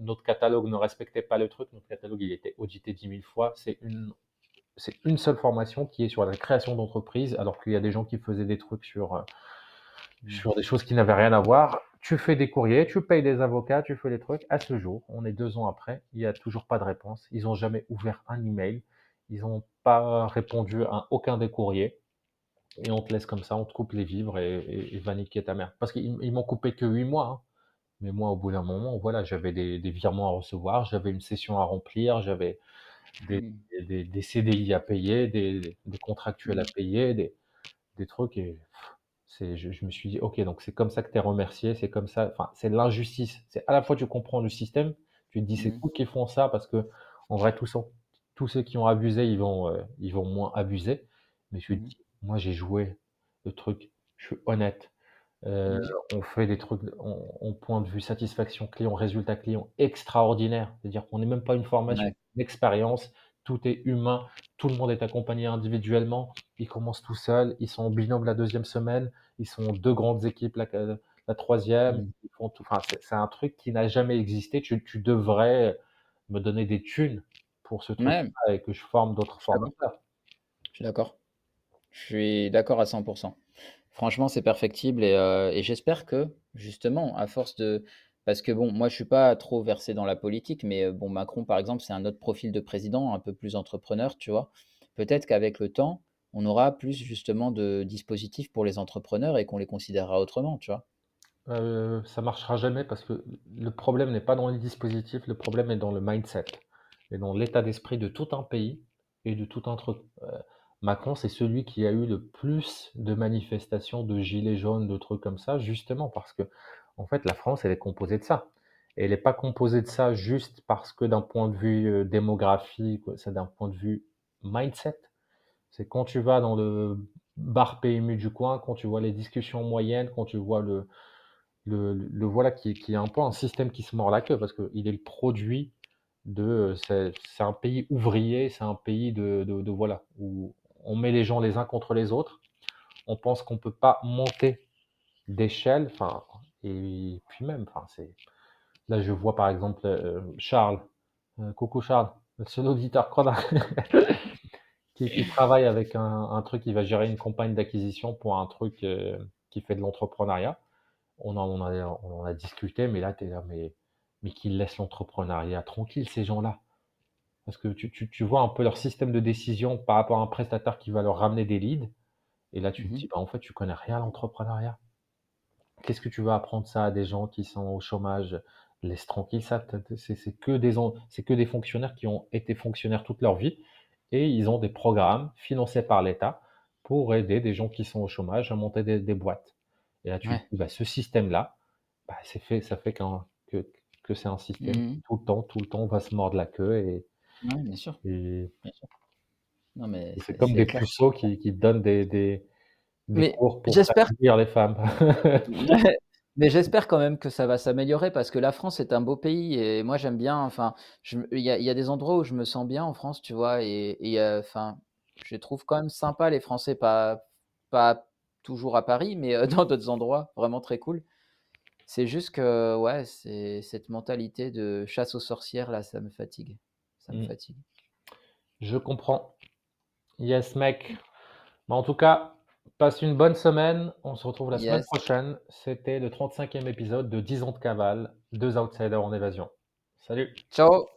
notre catalogue ne respectait pas le truc. Notre catalogue, il était audité 10 000 fois. C'est une c'est une seule formation qui est sur la création d'entreprise, alors qu'il y a des gens qui faisaient des trucs sur, heu, Mmh. sur des choses qui n'avaient rien à voir. Tu fais des courriers, tu payes des avocats, tu fais des trucs. À ce jour, on est 2 ans après, il y a toujours pas de réponse. Ils ont jamais ouvert un email. Ils ont pas répondu à aucun des courriers et on te laisse comme ça, on te coupe les vivres et et et va niquer ta mère. Parce qu'ils ils m'ont coupé que 8 mois, hein, mais moi, au bout d'un moment, voilà, j'avais des des virements à recevoir, j'avais une session à remplir, j'avais des Mmh. des des CDI à payer, des contractuels à Mmh. payer, des trucs et je je me suis dit: «OK, donc c'est comme ça que tu es remercié, c'est comme ça» enfin, c'est l'injustice. C'est à la fois tu comprends le système, tu te dis: «C'est Mmh. cool qu'ils font ça parce qu'en vrai tous ceux tous ceux qui ont abusé, ils vont, heu, ils vont moins abuser». Mais je te Mmh. dis: «Moi, j'ai joué le truc, je suis honnête, heu, Mmh. on fait des trucs en point de vue satisfaction client, résultat client extraordinaire». C'est-à-dire qu'on n'est même pas une formation, Ouais. une expérience, tout est humain, tout le monde est accompagné individuellement. Ils commencent tout seuls, ils sont en binôme la 2e semaine, ils sont 2 grandes équipes la la 3e, Mmh. ils font tout enfin, c'est c'est un truc qui n'a jamais existé. Tu tu devrais me donner des thunes pour ce Ouais. truc-là et que je forme d'autres formateurs. Je suis d'accord. Je suis d'accord à 100% Franchement, c'est perfectible et heu et j'espère que, justement, à force de parce que bon, moi, je suis pas trop versé dans la politique, mais heu, bon, Macron, par exemple, c'est un autre profil de président, un peu plus entrepreneur, tu vois? Peut-être qu'avec le temps, on aura plus justement de dispositifs pour les entrepreneurs et qu'on les considérera autrement, tu vois? Heu, ça marchera jamais parce que le problème n'est pas dans les dispositifs, le problème est dans le mindset et dans l'état d'esprit de tout un pays et de tout un truc. Heu, Macron, c'est celui qui a eu le plus de manifestations de gilets jaunes, de trucs comme ça, justement parce qu'en fait, la France, elle est composée de ça et elle est pas composée de ça juste parce que d'un point de vue, heu, démographique, c'est d'un point de vue mindset. C'est quand tu vas dans le bar PMU du coin, quand tu vois les discussions moyennes, quand tu vois le le voilà qui qui est un peu un système qui se mord la queue parce qu'il est le produit de, c'est un pays ouvrier, c'est un pays de de voilà, où on met les gens les uns contre les autres. On pense qu'on peut pas monter d'échelle, enfin et puis même, enfin, c'est là, je vois par exemple, heu, Charles, heu, coucou Charles, le seul auditeur qui qui travaille avec un truc, il va gérer une campagne d'acquisition pour un truc, heu, qui fait de l'entrepreneuriat. On en on en a on en a discuté, mais là, tu es là, mais mais qu'ils laissent l'entrepreneuriat tranquille ces gens-là. Parce que tu tu tu vois un peu leur système de décision par rapport à un prestataire qui va leur ramener des leads et là, tu te Mmh dis: «Bah, en fait, tu connais rien à l'entrepreneuriat. Qu'est-ce que tu vas apprendre ça à des gens qui sont au chômage? Laisse tranquille ça, c'est que des que fonctionnaires qui ont été fonctionnaires toute leur vie et ils ont des programmes financés par l'État pour aider des gens qui sont au chômage à monter des des boîtes» et là, tu te Ouais. dis: «Bah, ce système-là, bah, fait ça fait qu'un que que c'est un système Mmh tout le temps tout le temps va se mordre la queue et Ouais, bien sûr, et bien sûr. Non, mais c'est c'est comme des clair. puceaux qui qui donnent des des des Mais cours pour j'espère les femmes. Mais j'espère quand même que ça va s'améliorer parce que la France est un beau pays et moi j'aime bien, enfin, il y a il y a des endroits où je me sens bien en France, tu vois? Et et heu, enfin, je trouve quand même sympas les Français, pas pas toujours à Paris, mais heu, dans d'autres endroits vraiment très cool C'est juste que, ouais, c'est cette mentalité de chasse aux sorcières, là, ça me fatigue. Ça me mmh. fatigue. Je comprends. Yes, mec. Mais en tout cas, passe une bonne semaine. On se retrouve la semaine prochaine. C'était le 35e épisode de 10 ans de cavale, deux outsiders en évasion. Salut. Ciao.